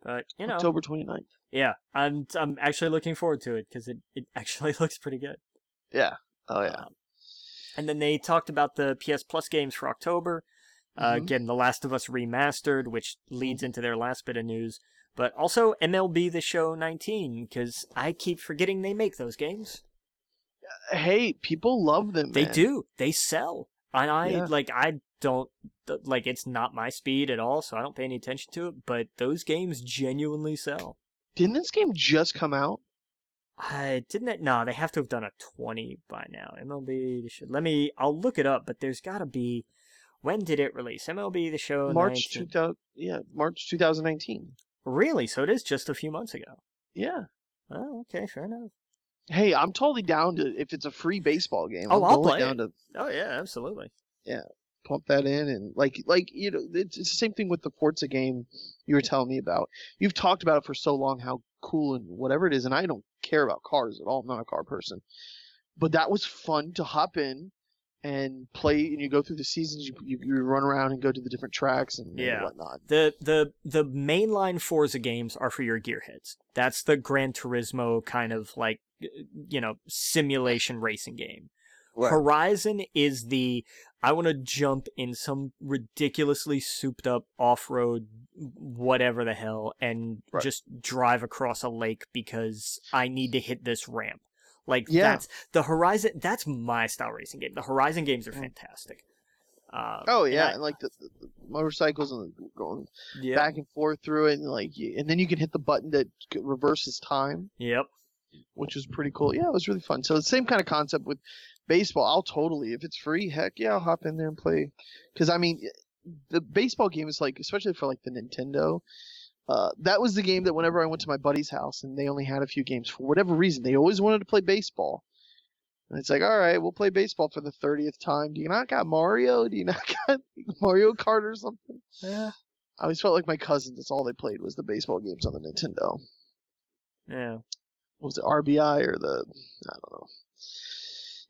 But you know, October 29th. yeah, I'm I'm actually looking forward to it because it, it actually looks pretty good. Yeah. Oh yeah. Um, and then they talked about the PS Plus games for October. Uh, Mhm. Again, The Last of Us remastered, which leads into their last bit of news. But also MLB The Show 19, because I keep forgetting they make those games. Hey, people love them. They man. do. They sell. And I Yeah. like I don't like it's not my speed at all, so I don't pay any attention to it, but those games genuinely sell. Didn't this game just come out? I didn't it no, they have to have done a 20 by now. MLB the show. Let me I'll look it up, but there's got to be when did it release? MLB the show March 19. 2000. Yeah, March 2019. Really? So it is just a few months ago. Yeah. Oh, okay, fair enough. Hey, I'm totally down to if it's a free baseball game. Oh, I'm I'll play down to Oh yeah, absolutely. Yeah, pump that in and like like you know it's, it's the same thing with the Forza game you were telling me about. You've talked about it for so long how cool and whatever it is, and I don't care about cars at all. I'm not a car person, but that was fun to hop in and play. And you go through the seasons, you you, you run around and go to the different tracks and, and Yeah. whatnot. The the the mainline Forza games are for your gearheads. That's the Gran Turismo kind of like you know simulation racing game. Horizon is the I want to jump in some ridiculously souped up off road whatever the hell and Right. just drive across a lake because I need to hit this ramp. Like Yeah. that's the Horizon. That's my style racing game. The Horizon games are Mm. fantastic. Uh, Oh and yeah, I- and like the, the, the motorcycles and the, going yep, back and forth through it, and like, and then you can hit the button that reverses time, Yep. Which was pretty cool. Yeah, it was really fun. So the same kind of concept with baseball. I'll totally, if it's free, heck yeah, I'll hop in there and play. Because I mean, the baseball game is like, especially for like the Nintendo. Uh, that was the game that whenever I went to my buddy's house and they only had a few games for whatever reason, they always wanted to play baseball. And it's like, all right, we'll play baseball for the thirtieth time. Do you not got Mario? Do you not got Mario Kart or something? Yeah. I always felt like my cousins. That's all they played was the baseball games on the Nintendo. Yeah. Was it RBI or the? I don't know.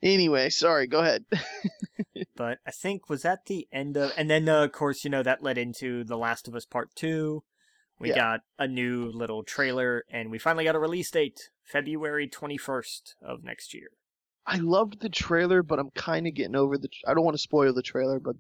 Anyway, sorry. Go ahead. But I think was that the end of, and then uh, of course you know that led into The Last of Us Part Two. We Yeah. got a new little trailer, and we finally got a release date, February twenty first of next year. I loved the trailer, but I'm kind of getting over the. I don't want to spoil the trailer, but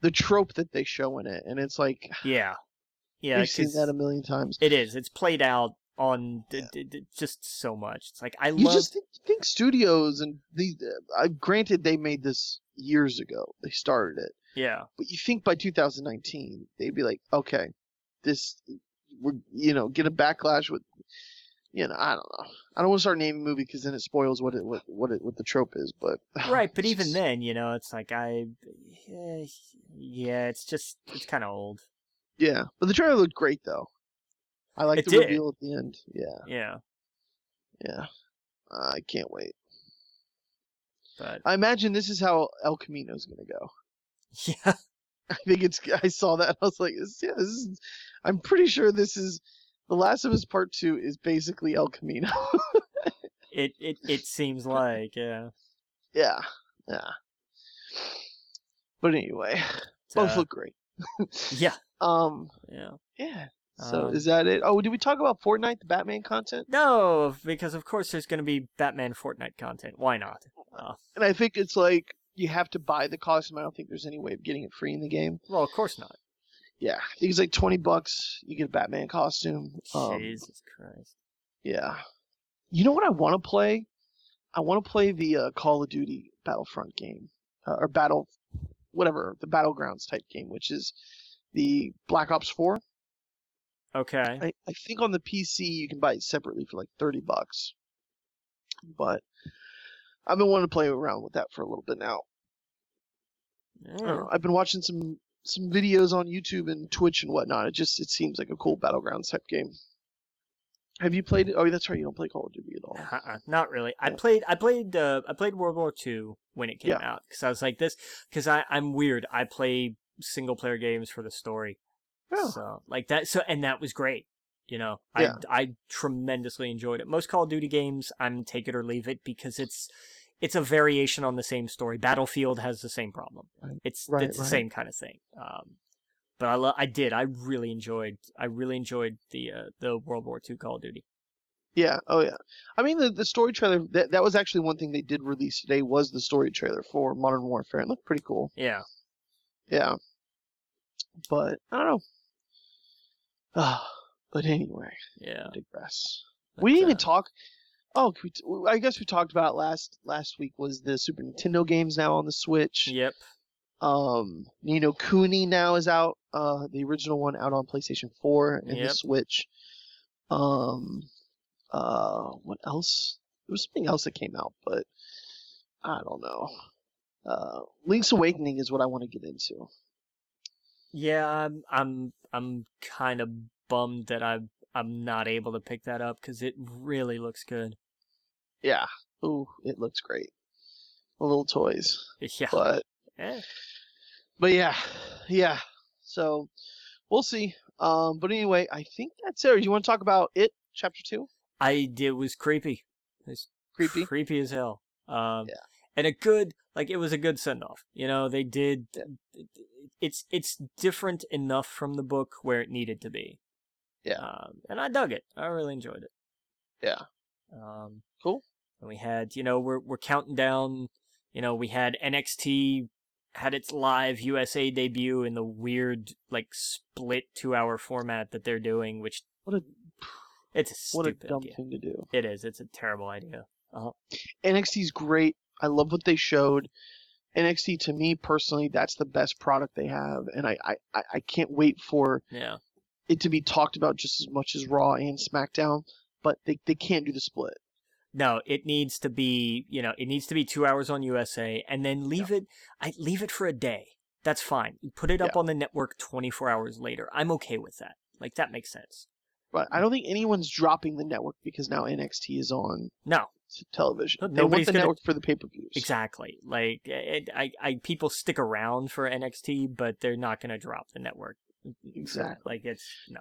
the trope that they show in it, and it's like Yeah. Yeah. we've seen that a million times. It is. It's played out on d- Yeah. d- d- just so much. It's like I love You love. just think, think studios and these. Uh, granted, they made this years ago. They started it, Yeah. but you think by 2019 they'd be like, okay, this, we're you know get a backlash with. You know, I don't know. I don't want to start naming movie because then it spoils what it what what it what the trope is. But Right, but even just- then, you know, it's like I, eh, yeah, it's just it's kind of old. Yeah, but the trailer looked great though. I like It the did. reveal at the end. Yeah, Yeah, yeah. Uh, I can't wait. but I imagine this is how El Camino's gonna go. yeah, I think it's. I saw that. I was like, yeah, this is. I'm pretty sure this is. The Last of Us Part Two is basically El Camino. it it it seems like yeah. yeah, yeah. But anyway, both Uh, look great. Yeah, Um, yeah. yeah. So Um, is that it? Oh, did we talk about Fortnite, the Batman content? No, because of course there's going to be Batman Fortnite content. Why not? Uh, And I think it's like you have to buy the costume. I don't think there's any way of getting it free in the game. well, of course not. Yeah, I think it's like twenty bucks. You get a Batman costume. Um, Jesus Christ. yeah. You know what I want to play? I want to play the uh, Call of Duty Battlefront game, uh, or Battle, whatever the Battlegrounds type game, which is the Black Ops Four. Okay. I, I think on the PC you can buy it separately for like thirty bucks. But I've been wanting to play around with that for a little bit now. I don't know. I've been watching some some videos on YouTube and Twitch and whatnot. It just it seems like a cool battlegrounds type game. Have you played? Oh, that's right. You don't play Call of Duty at all. Uh-uh, not really. I played. I played. Uh, I played World War II when it came Yeah. out because I was like this. Because I I'm weird. I play single player games for the story. Yeah. So like that. So and that was great. You know, Yeah. I I tremendously enjoyed it. Most Call of Duty games, I'm take it or leave it because it's it's a variation on the same story. Battlefield has the same problem. Right. It's Right, it's the same kind of thing. Um, but I lo- I did. I really enjoyed. I really enjoyed the uh, the World War II Call of Duty. Yeah. Oh yeah. I mean the the story trailer that that was actually one thing they did release today was the story trailer for Modern Warfare. It looked pretty cool. Yeah. Yeah. But I don't know. Ah, but anyway, Yeah. Digress. But, we didn't even uh, talk. Oh, we t- I guess we talked about last last week was the Super Nintendo games now on the Switch. Yep. Um, Ni no Kuni now is out. Uh, the original one out on PlayStation 4 and the Switch. Um, uh, what else? There was something else that came out, but I don't know. Uh, Link's Awakening is what I want to get into. Yeah, I'm I'm I'm kind of bummed that I'm I'm not able to pick that up because it really looks good. Yeah. Ooh, it looks great. The little toys, Yeah. but Eh. but yeah, yeah. So we'll see. Um, but anyway, I think that's it. You want to talk about it, chapter two? I it was creepy. It's Creepy. Creepy as hell. Um, Yeah. And a good like it was a good send off. You know they did. It's it's different enough from the book where it needed to be. Yeah. Um, and I dug it. I really enjoyed it. Yeah. Um, Cool. And we had, you know, we're we're counting down. You know, we had NXT had its live USA debut in the weird like split two hour format that they're doing, which What a it's a what a dumb idea. thing to do. It is. It's a terrible idea. NXT's great. I love what they showed. NXT to me personally, that's the best product they have, and I I, I- can't wait for Yeah. it to be talked about just as much as Raw and SmackDown. But they, they can't do the split. No, it needs to be, you know, it needs to be two hours on USA and then leave it I leave it for a day. That's fine. Put it up on the network twenty four hours later. I'm okay with that. Like that makes sense. But I don't think anyone's dropping the network because now NXT is on No, television. No, they want nobody's the gonna- network for the pay per views. exactly. Like it, I, I, people stick around for NXT, but they're not going to drop the network. Exactly. Like it's no.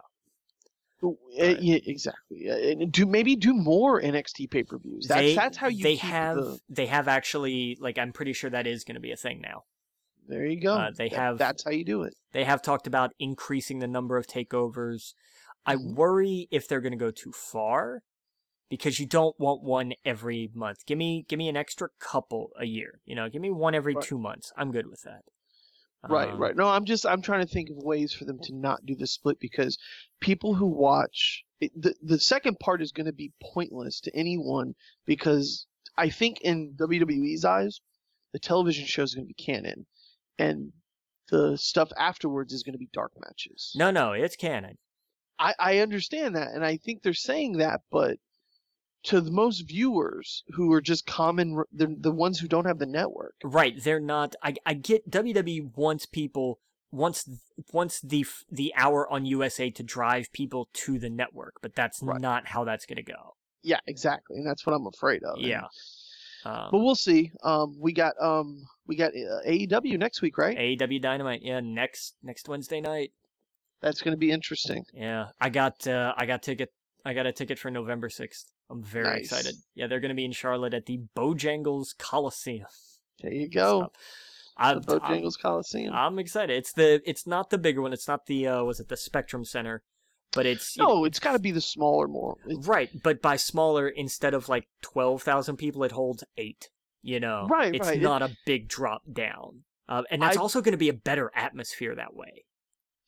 Uh, yeah, exactly. And do maybe do more NXT pay per views. That's they, that's how you they have the- they have actually like I'm pretty sure that is going to be a thing now. There you go. uh, they That- have- That's how you do it. They have talked about increasing the number of takeovers. I Mhm. worry if they're going to go too far because you don't want one every month. Give me give me an extra couple a year. You know, give me one every Right. 2 months. I'm good with that. Right, Um, right. No, I'm just I'm trying to think of ways for them to not do the split because people who watch it, the the second part is going to be pointless to anyone because I think in WWE's eyes, the television show is going to be canon, and the stuff afterwards is going to be dark matches. No, no, it's canon. I, I understand that, and I think they're saying that, but to the most viewers who are just common, the the ones who don't have the network. Right, they're not I I get WWE wants people wants wants the the hour on USA to drive people to the network, but that's Right. not how that's going to go. Yeah, exactly, and that's what I'm afraid of. and- Yeah. Um, But we'll see. Um, we got um, we got uh, AEW next week, right? AEW Dynamite, yeah, next next Wednesday night. That's going to be interesting. Yeah, I got uh, I got ticket I got a ticket for November sixth. I'm very Nice. excited. Yeah, they're going to be in Charlotte at the Bojangles Coliseum. There you go. I'm, the I'm, Bojangles Coliseum. I'm excited. It's the it's not the bigger one. It's not the uh, was it the Spectrum Center, but it's no, it's got to be the smaller, more. It's, Right, but by smaller, instead of like 12,000 people, it holds eight. You know? Right, It's right. It- not a big drop down. Uh, and that's I- also going to be a better atmosphere that way.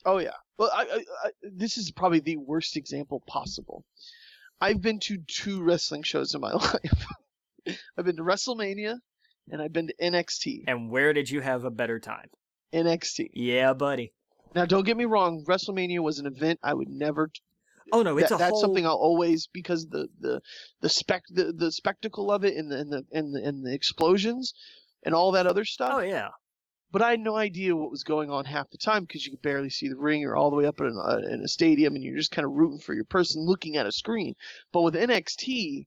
Oh yeah. Well, I, I, I, this is probably the worst example possible. I've been to two wrestling shows in my life. I've been to WrestleMania, and I've been to NXT. And where did you have a better time? NXT. Yeah, buddy. Now, don't get me wrong. WrestleMania was an event I would never Oh, no, it's that, a that's whole... something I'll always because the the the spec the, the spectacle of it and the and the and the, and the explosions and all that other stuff. Oh, yeah. But I had no idea what was going on half the time because you could barely see the ring. You're all the way up in a, uh, in a stadium and you're just kind of rooting for your person looking at a screen. But with NXT,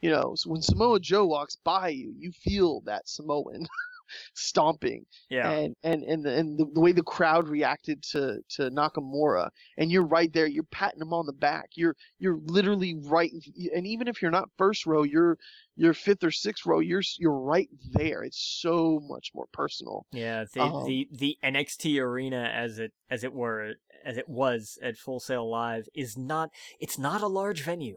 you know, so when Samoa Joe walks by you, you feel that Samoan stomping Yeah. and and and the, and the, way the crowd reacted to to Nakamura, and you're right there, you're patting him on the back. You're you're literally right, and even if you're not first row, you're you're fifth or sixth row. You're you're right there. It's so much more personal. Yeah, the, Um, the the NXT arena as it as it were as it was at Full Sail Live is not it's not a large venue.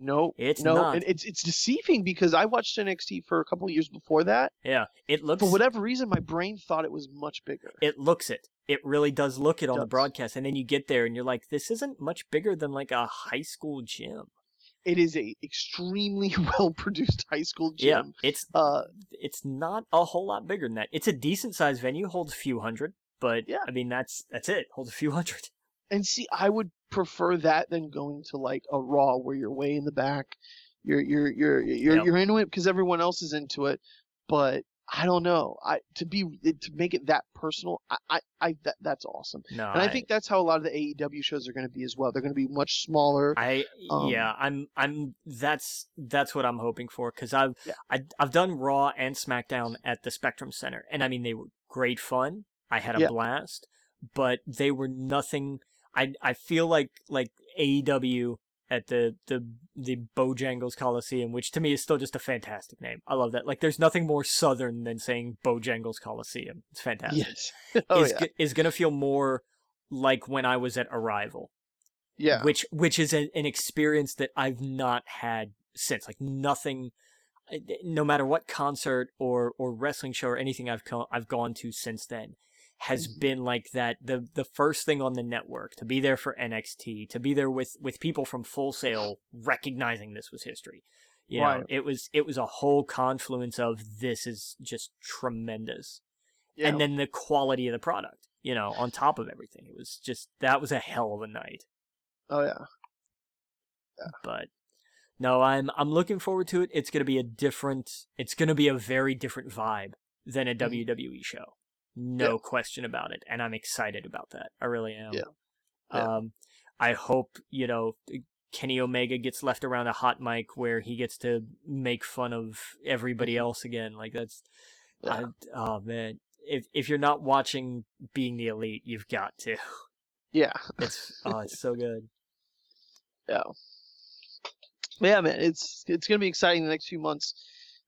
No, It's no, not. and it's it's deceiving because I watched NXT for a couple of years before that. Yeah, it looks For whatever reason, my brain thought it was much bigger. it looks it. It really does look it on the broadcast, and then you get there and you're like, this isn't much bigger than like a high school gym. It is a extremely well produced high school gym. Yeah, it's Uh, it's not a whole lot bigger than that. It's a decent sized venue, holds a few hundred, but Yeah. I mean that's that's it, holds a few hundred. And see, I would prefer that than going to like a Raw where you're way in the back. You're you're you're you're Yep. you're into it because everyone else is into it. But I don't know. I to be to make it that personal. I I, I that, that's awesome. No, And I, think that's how a lot of the AEW shows are going to be as well. They're going to be much smaller. I Um, yeah, I'm I'm that's that's what I'm hoping for because I've Yeah. I, I've done Raw and SmackDown at the Spectrum Center, and I mean they were great fun. I had a Yeah. blast, but they were nothing. I I feel like like AEW at the the the Bojangles Coliseum, which to me is still just a fantastic name. I love that. Like there's nothing more southern than saying Bojangles Coliseum. It's fantastic. yes. oh is yeah. is gonna feel more like when I was at Arrival Yeah. which which is a, an experience that I've not had since. Like nothing, eh, eh, no matter what concert or or wrestling show or anything I've co- I've gone to since then has Mhm. been like that the the first thing on the network to be there for NXT to be there with with people from Full Sail recognizing this was history you know Right. it was it was a whole confluence of this is just tremendous Yeah. and then the quality of the product you know on top of everything it was just that was a hell of a night oh yeah. yeah. but no, I'm I'm looking forward to it. It's gonna be a different. It's gonna be a very different vibe than a Mhm. WWE show, no Yeah. question about it, and I'm excited about that. I really am. Yeah. Yeah. Um, I hope you know Kenny Omega gets left around a hot mic where he gets to make fun of everybody else again. Like that's, Mm-hmm. Yeah. I, oh man, if if you're not watching Being the Elite, you've got to. Yeah. It's oh, it's so good. Yeah. Yeah, man, it's it's gonna be exciting the next few months.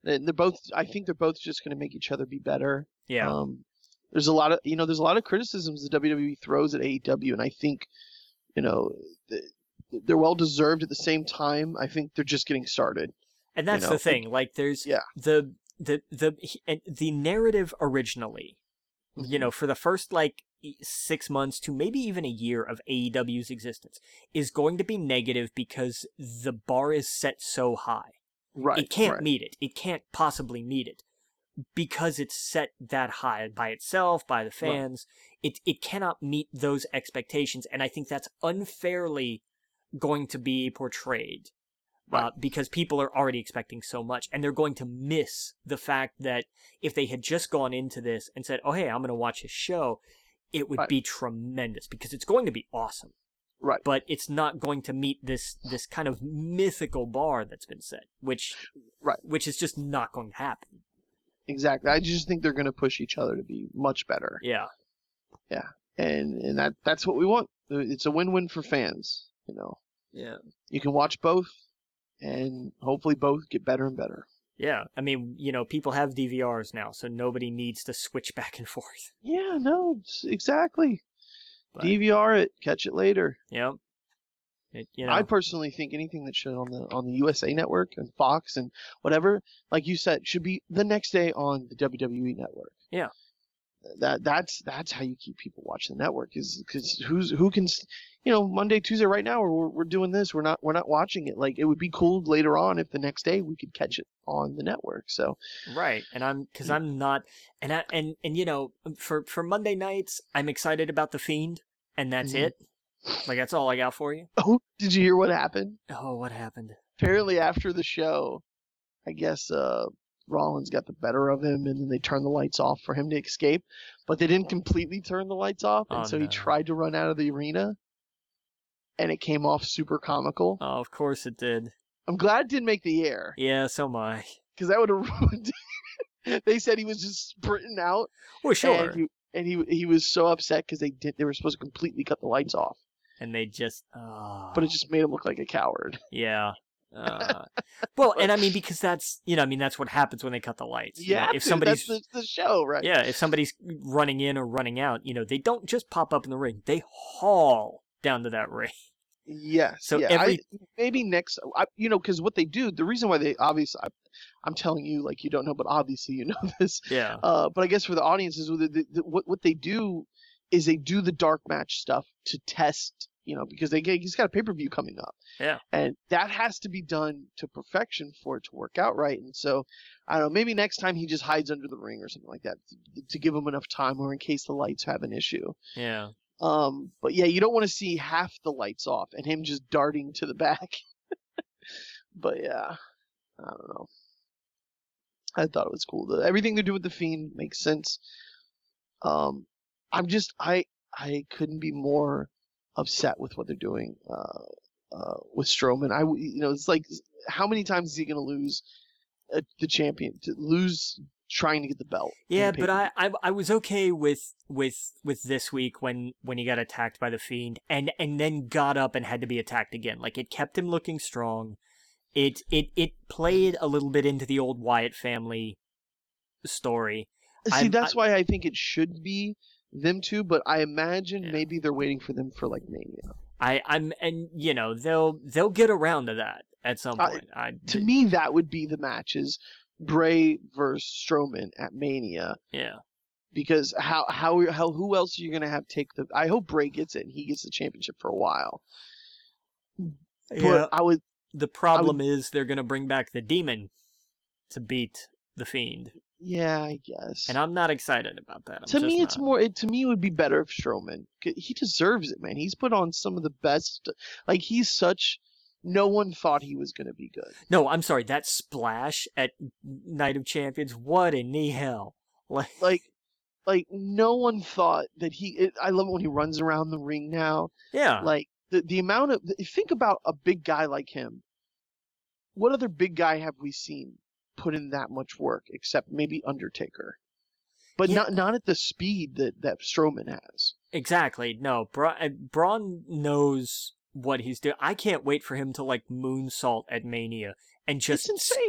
They're both. I think they're both just gonna make each other be better. Yeah. Um, there's a lot of you know there's a lot of criticisms the WWE throws at AEW, and I think you know they're well deserved. At the same time, I think they're just getting started. And that's know, the thing. Like, there's Yeah. the the the and the narrative originally, you Mhm. know, for the first like six months to maybe even a year of AEW's existence, is going to be negative because the bar is set so high. Right. it can't right. meet it. It can't possibly meet it because it's set that high by itself, by the fans. It it cannot meet those expectations, and I think that's unfairly going to be portrayed. Uh, because people are already expecting so much, and they're going to miss the fact that if they had just gone into this and said, "Oh, hey, I'm going to watch his show," it would Right. be tremendous because it's going to be awesome Right. but it's not going to meet this this kind of mythical bar that's been set, which Right. which is just not going to happen. Exactly. I just think they're gonna push each other to be much better, Yeah, Yeah. and and that that's what we want. Uh, it's a win-win for fans. You know, yeah, you can watch both, and hopefully both get better and better. yeah. I mean, you know, people have DVRs now, so nobody needs to switch back and forth. Yeah. No. Exactly. But, DVR it, catch it later. Yep. It, you know, I personally think anything that should on the on the USA Network and Fox and whatever, like you said, should be the next day on the WWE Network. Yeah. That that's that's how you keep people watching the network is because who's who can, you know, Monday Tuesday right now we're we're doing this we're not we're not watching it like it would be cool later on if the next day we could catch it on the network. So right, and I'm because Mm. I'm not, and I and and you know, for for Monday nights, I'm excited about the Fiend, and that's Mhm. it. Like that's all I got for you. oh, did you hear what happened? Oh, what happened? Apparently after the show, I guess uh Rollins got the better of him, and then they turned the lights off for him to escape. But they didn't completely turn the lights off, and Oh, so he tried to run out of the arena, and it came off super comical. Oh, of course it did. I'm glad it didn't make the air, Yeah, so am I. because that would have ruined. it. they said he was just sprinting out, Well, sure. and he and he he was so upset because they did they were supposed to completely cut the lights off, and they just uh, but it just made him look like a coward. yeah uh, well and i mean because that's you know i mean that's what happens when they cut the lights you know, Yeah, if somebody's that's the, the show, right? yeah if somebody's running in or running out you know they don't just pop up in the ring they haul down to that ring Yes. So yeah, every- I, maybe next, I, you know, because what they do, the reason why they obviously, I, I'm telling you, like you don't know, but obviously you know this. yeah Uh, but I guess for the audiences, what what they do is they do the dark match stuff to test, you know, because they get, he's got a pay per view coming up. Yeah. And that has to be done to perfection for it to work out right. And so, I don't know, maybe next time he just hides under the ring or something like that to, to give him enough time, or in case the lights have an issue. yeah Um, but yeah, you don't want to see half the lights off and him just darting to the back. but yeah, I don't know. I thought it was cool. The, everything they do with the fiend makes sense. Um, I'm just I I couldn't be more upset with what they're doing. Uh, uh, with Strowman, I you know it's like how many times is he gonna lose uh, the champion to lose trying to get the belt? yeah the but I. I i was okay with with with this week when when he got attacked by the fiend and and then got up and had to be attacked again like it kept him looking strong it it it played a little bit into the old wyatt family story See, I'm- that's why I think it should be them two, but I imagine Yeah. maybe they're waiting for them for like Mania. I, I'm, and you know, they'll they'll get around to that. at some point. I, To me, that would be the matches Bray versus Strowman at Mania. yeah, Because how how how who else are you gonna have take the? I hope Bray gets it and he gets the championship for a while. But yeah. I would The problem is they're gonna bring back the demon to beat the fiend, yeah I guess. and I'm not excited about that. I'm to me, it's not. more. It, to me, it would be better if Strowman. He deserves it, man. He's put on some of the best. Like he's such. No one thought he was gonna be good. No, I'm sorry. That splash at Night of Champions, what in the hell? Like, Like, like no one thought that he. It, I love it when he runs around the ring now. yeah, Like the the amount of think about a big guy like him. What other big guy have we seen put in that much work except maybe Undertaker? But Yeah. not not at the speed that that Strowman has. exactly. No, Bra- uh, Braun knows what he's doing. I can't wait for him to like moonsault at Mania and just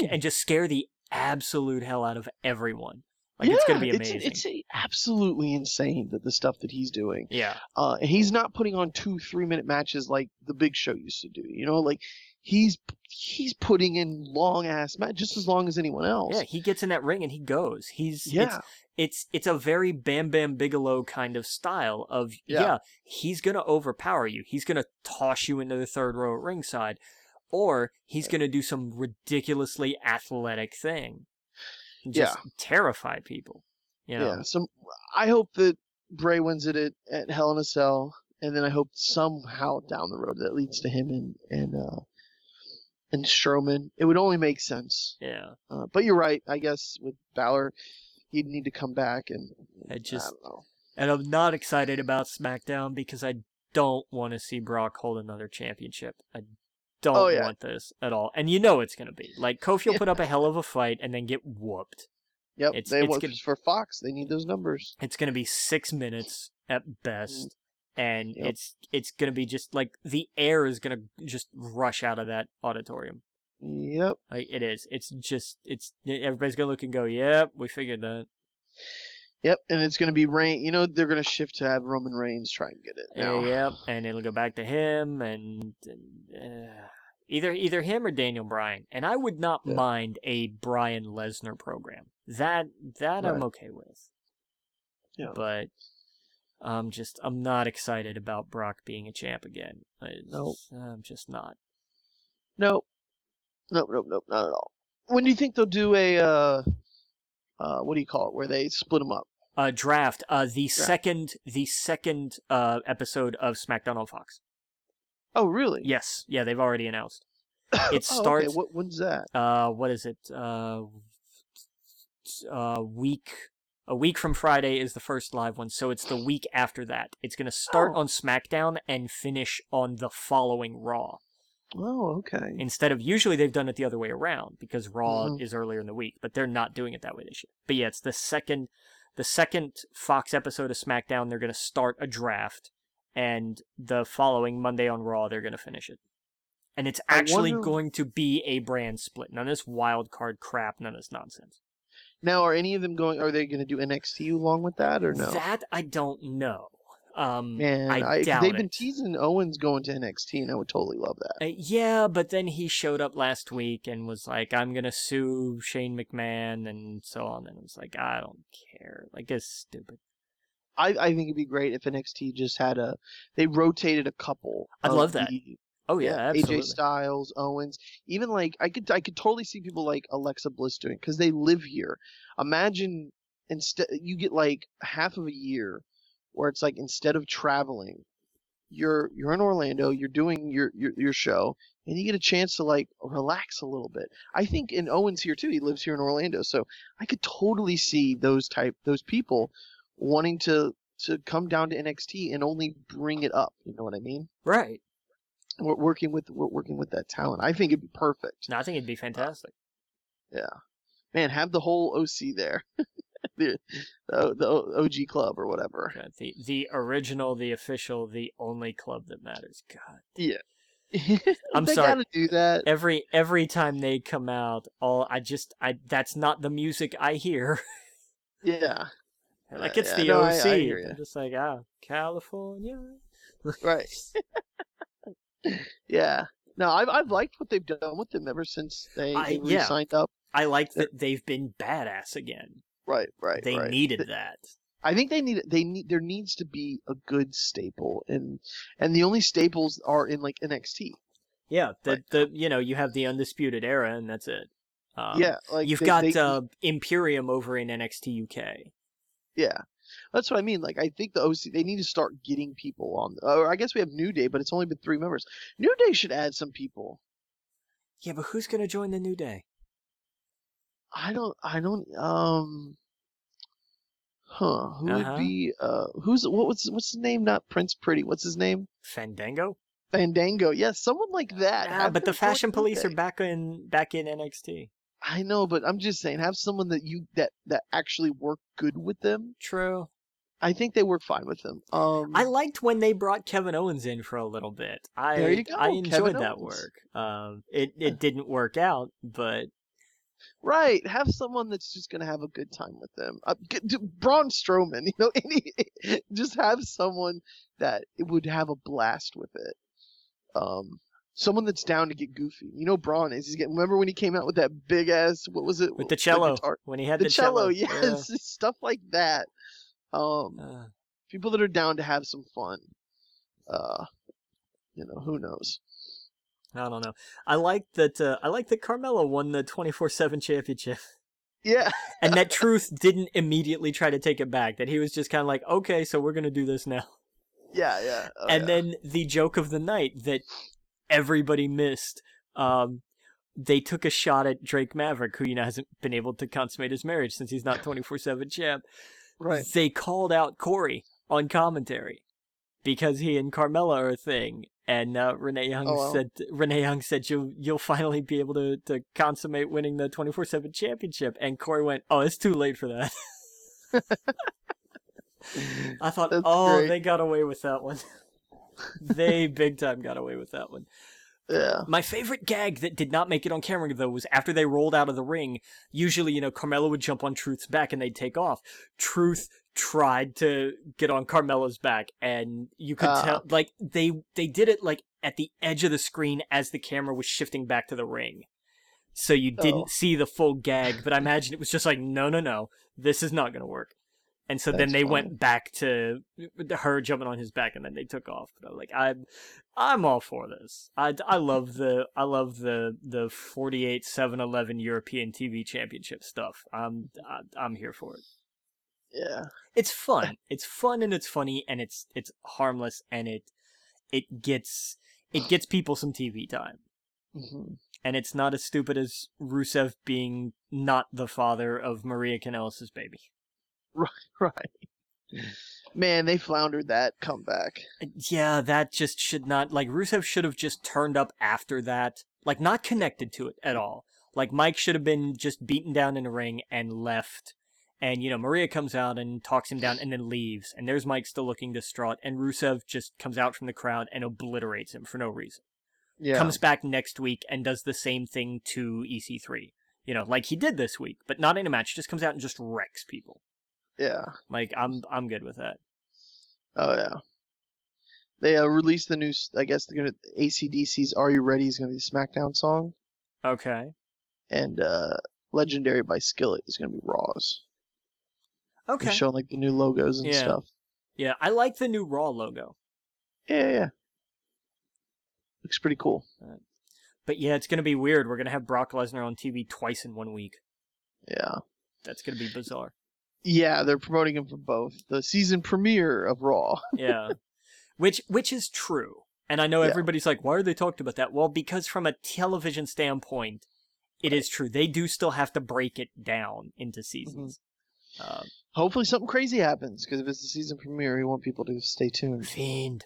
and just scare the absolute hell out of everyone. Like it's gonna be Yeah, amazing. It's, it's absolutely insane that the stuff that he's doing. yeah, Uh, he's not putting on two three minute matches like the Big Show used to do. You know, like he's he's putting in long ass match just as long as anyone else. yeah. He gets in that ring and he goes. He's it's, yeah, it's it's a very Bam Bam Bigelow kind of style of yeah. Yeah. he's gonna overpower you. He's gonna toss you into the third row at ringside, or he's gonna do some ridiculously athletic thing, just terrify people. You know? yeah. So I hope that Bray wins it at, at Hell in a Cell, and then I hope somehow down the road that leads to him and and uh, and Strowman. It would only make sense. yeah. Uh, but you're right. I guess with Balor, he'd need to come back and I just I don't know. and I'm not excited about SmackDown because I don't want to see Brock hold another championship. I don't Oh, yeah. want this at all, and you know it's gonna be like Kofi will put up a hell of a fight and then get whooped. Yep, It's- they it's want gonna- for Fox. They need those numbers. It's gonna be six minutes at best, and. Yep. it's it's gonna be just like the air is gonna just rush out of that auditorium. Yep. Like it is. It's just it's everybody's gonna look and go, "Yep, we figured that." Yep, and it's going to be rain. You know, they're going to shift to have Roman Reigns try and get it now. Uh, yep, and it'll go back to him, and, and uh, either either him or Daniel Bryan. And I would not Yeah. mind a Bryan Lesnar program. That that I'm okay with. Yeah. But I'm just I'm not excited about Brock being a champ again. It's- Nope. I'm just not. Nope. Nope, nope, nope, not at all. When do you think they'll do a, uh, uh, what do you call it, where they split them up? Uh, draft. Uh, the second the second uh episode of SmackDown on Fox. Oh, really? Yes, yeah, they've already announced. It Oh, okay. starts. What, when's that? uh what is it uh uh week a week from friday is the first live one so it's the week after that it's going to start Oh. on smackdown and finish on the following raw Oh, okay. instead of usually they've done it the other way around because raw Mhm. is earlier in the week but they're not doing it that way this year but yeah it's the second the second fox episode of smackdown they're going to start a draft and the following monday on raw they're going to finish it and it's actually wonder- going to be a brand split none of this wild card crap none of this nonsense Now, are any of them going, are they going to do NXT along with that or no? that i don't know um Man, I I, they've it. been teasing Owens going to NXT, and I would totally love that. Uh, yeah, but then he showed up last week and was like, "I'm gonna sue Shane McMahon" and so on. And it was like, I don't care. Like it's stupid. I, I think it'd be great if NXT just had a, they rotated a couple. I'd love that. the- Oh yeah, absolutely. AJ Styles, Owens, even like I could I could totally see people like Alexa Bliss doing because they live here. Imagine instead you get like half of a year where it's like instead of traveling, you're you're in Orlando, you're doing your your your show, and you get a chance to like relax a little bit. I think and Owens here too. He lives here in Orlando, so I could totally see those type those people wanting to to come down to NXT and only bring it up. You know what I mean? Right. We're working with we're working with that talent. I think it'd be perfect. No, I think it'd be fantastic. Yeah. Man, have the whole OC there, the, the the OG club or whatever. God, the the original, the official, the only club that matters. God. Yeah, I'm they sorry. gotta do that. Every every time they come out, all I just I that's not the music I hear. Yeah, like Uh, it's yeah, the no, OC. I hear. I'm just like ah, California. right. Yeah, No, I've I've liked what they've done with them ever since they, I- they yeah. signed up. I like that they've been badass again. Right, right. they right. needed Th- that. I think they need they need there needs to be a good staple and and the only staples are in like NXT. Yeah, the Right. the you know you have the undisputed era and that's it. Um, yeah, like you've they- got they- uh, Imperium over in NXT UK. yeah. That's what I mean. Like I think the OC they need to start getting people on. Or I guess we have New Day, but it's only been three members. New Day should add some people. Yeah, but who's gonna join the New Day? I don't. I don't. Um. Huh? Who Uh-huh. would be? Uh. Who's what? What's what's his name? Not Prince Pretty. What's his name? Fandango. Fandango. Yes, someone like that. Ah, Have but the Fashion Police are back in back in NXT. I know, but I'm just saying, have someone that you that that actually work good with them. True. I think they work fine with them. Um. I liked when they brought Kevin Owens in for a little bit. I There you go, I enjoyed Kevin that Owens. work. Um, it it didn't work out, but Right, have someone that's just gonna have a good time with them. Uh, g- d- Braun Strowman, you know, any, just have someone that would have a blast with it. Um, someone that's down to get goofy. You know, Braun is. He's getting. Remember when he came out with that big ass? What was it? with the cello guitar- when he had The, the, cello, yeah. yes, stuff like that. Um, Uh, people that are down to have some fun. Uh, you know, who knows? I don't know. I like that. Uh, I like that Carmella won the twenty four seven championship, Yeah, and that Truth didn't immediately try to take it back. That he was just kind of like, okay, so we're gonna do this now. yeah, yeah. oh, and yeah. then the joke of the night that everybody missed. Um, they took a shot at Drake Maverick, who you know hasn't been able to consummate his marriage since he's not twenty four seven champ. Right. They called out Corey on commentary because he and Carmella are a thing. And uh, Renee Young Oh, wow. said, "Renee Young said you'll you'll finally be able to, to consummate winning the twenty four seven championship." And Corey went, "Oh, it's too late for that." I thought, That's "Oh, great. they got away with that one. they big time got away with that one." Yeah. My favorite gag that did not make it on camera though was after they rolled out of the ring. Usually, you know, Carmella would jump on Truth's back and they'd take off. Truth tried to get on Carmella's back, and you could Ah. tell like they they did it like at the edge of the screen as the camera was shifting back to the ring. So you didn't Oh. see the full gag, but I imagine it was just like, no, no, no, this is not gonna work. And so then they funny. went back to her jumping on his back, and then they took off. But I'm like, I'm, I'm all for this. I, I love the I love the the 48 7-Eleven European TV Championship stuff. I'm I, I'm here for it. Yeah. It's fun. It's fun and it's funny and it's it's harmless and it it gets it gets people some TV time. hmm And it's not as stupid as Rusev being not the father of Maria Kanellis' baby. Right. Right. Man, they floundered that comeback. Yeah, that just should not like Rusev should have just turned up after that, like not connected to it at all. Like Mike should have been just beaten down in the ring and left. And you know, Maria comes out and talks him down and then leaves. And there's Mike still looking distraught and Rusev just comes out from the crowd and obliterates him for no reason. Yeah. Comes back next week and does the same thing to EC3. You know, like he did this week, but not in a match, just comes out and just wrecks people. Yeah. Like I'm I'm good with that. Oh yeah. They uh, released the new. I guess they're gonna ACDC's "Are You Ready" is gonna be the SmackDown song, Okay. and uh, "Legendary" by Skillet is gonna be Raw's. Okay. They're showing like the new logos and Yeah. stuff. Yeah, I like the new Raw logo. Yeah, yeah, yeah. Looks pretty cool. But yeah, it's going to be weird. We're going to have Brock Lesnar on TV twice in one week. Yeah. That's going to be bizarre. Yeah, they're promoting him for both the season premiere of Raw. Yeah. which which is true. And I know Yeah. everybody's like, why are they talking about that? Well, because from a television standpoint, it is true. They do still have to break it down into seasons. Um, Hopefully, something crazy happens because if it's the season premiere, we want people to stay tuned. Fiend.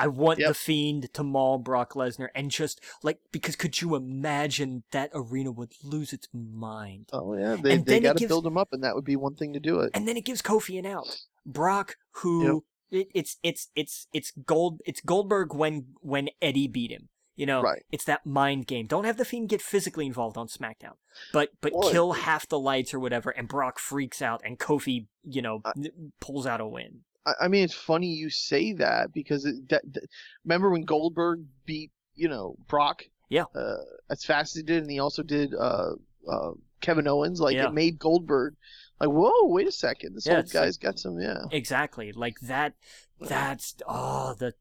I want Yep. the Fiend to maul Brock Lesnar and just like because could you imagine that arena would lose its mind? Oh yeah, they And they got to build him up, and that would be one thing to do it. and then it gives Kofi an out. Brock, who it, it's it's it's it's gold it's Goldberg when when Eddie beat him. You know, Right. it's that mind game. Don't have the Fiend get physically involved on SmackDown, but but Well, kill half the lights or whatever, and Brock freaks out, and Kofi, you know, I- pulls out a win. I, I mean, it's funny you say that because it, that, that- remember when Goldberg beat you know Brock. Yeah. Uh, as fast as he did, and he also did uh, uh, Kevin Owens. Like Yeah. it made Goldberg like, whoa, wait a second, this Yeah, old guy's got some, yeah. Exactly. Like that. That's oh the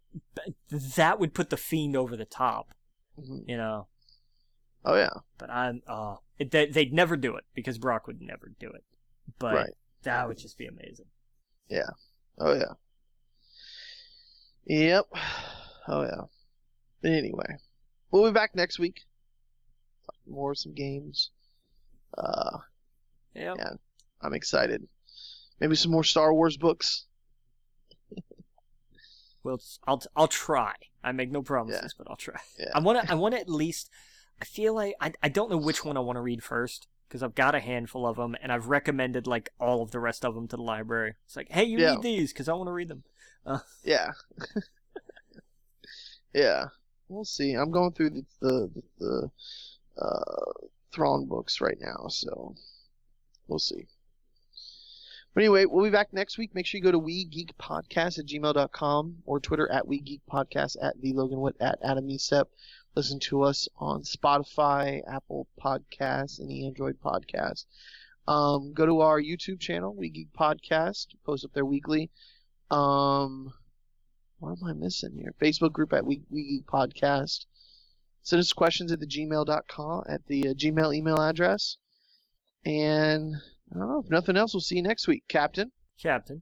that would put the fiend over the top. Mhm. You know. Oh yeah, But I'm oh it, they, they'd never do it because Brock would never do it. But right. that would just be amazing. Oh yeah. Yep. Oh yeah. Anyway, we'll be back next week. Talk more some games. Uh, Yeah. Yeah. I'm excited. Maybe some more Star Wars books. Well, I'll I'll try. I make no promises, Yeah. but I'll try. Yeah. I want to. I want to at least. I feel like I. I don't know which one I want to read first because I've got a handful of them, and I've recommended like all of the rest of them to the library. It's like, hey, you Yeah. read these because I want to read them. Yeah. yeah. We'll see. I'm going through the the, the, uh, Thrawn books right now, so we'll see. But anyway, we'll be back next week. Make sure you go to We Geek Podcast at gmail.com or Twitter at We Geek Podcast at the Logan Witt at Adam Esep. Listen to us on Spotify, Apple Podcasts, any Android podcast. Um, go to our YouTube channel, We Geek Podcast. Post up there weekly. Um, what am I missing here? Facebook group at We, we Geek Podcast. Send us questions at the gmail.com at the uh, Gmail email address. And I don't know if nothing else, we'll see you next week, Captain. Captain.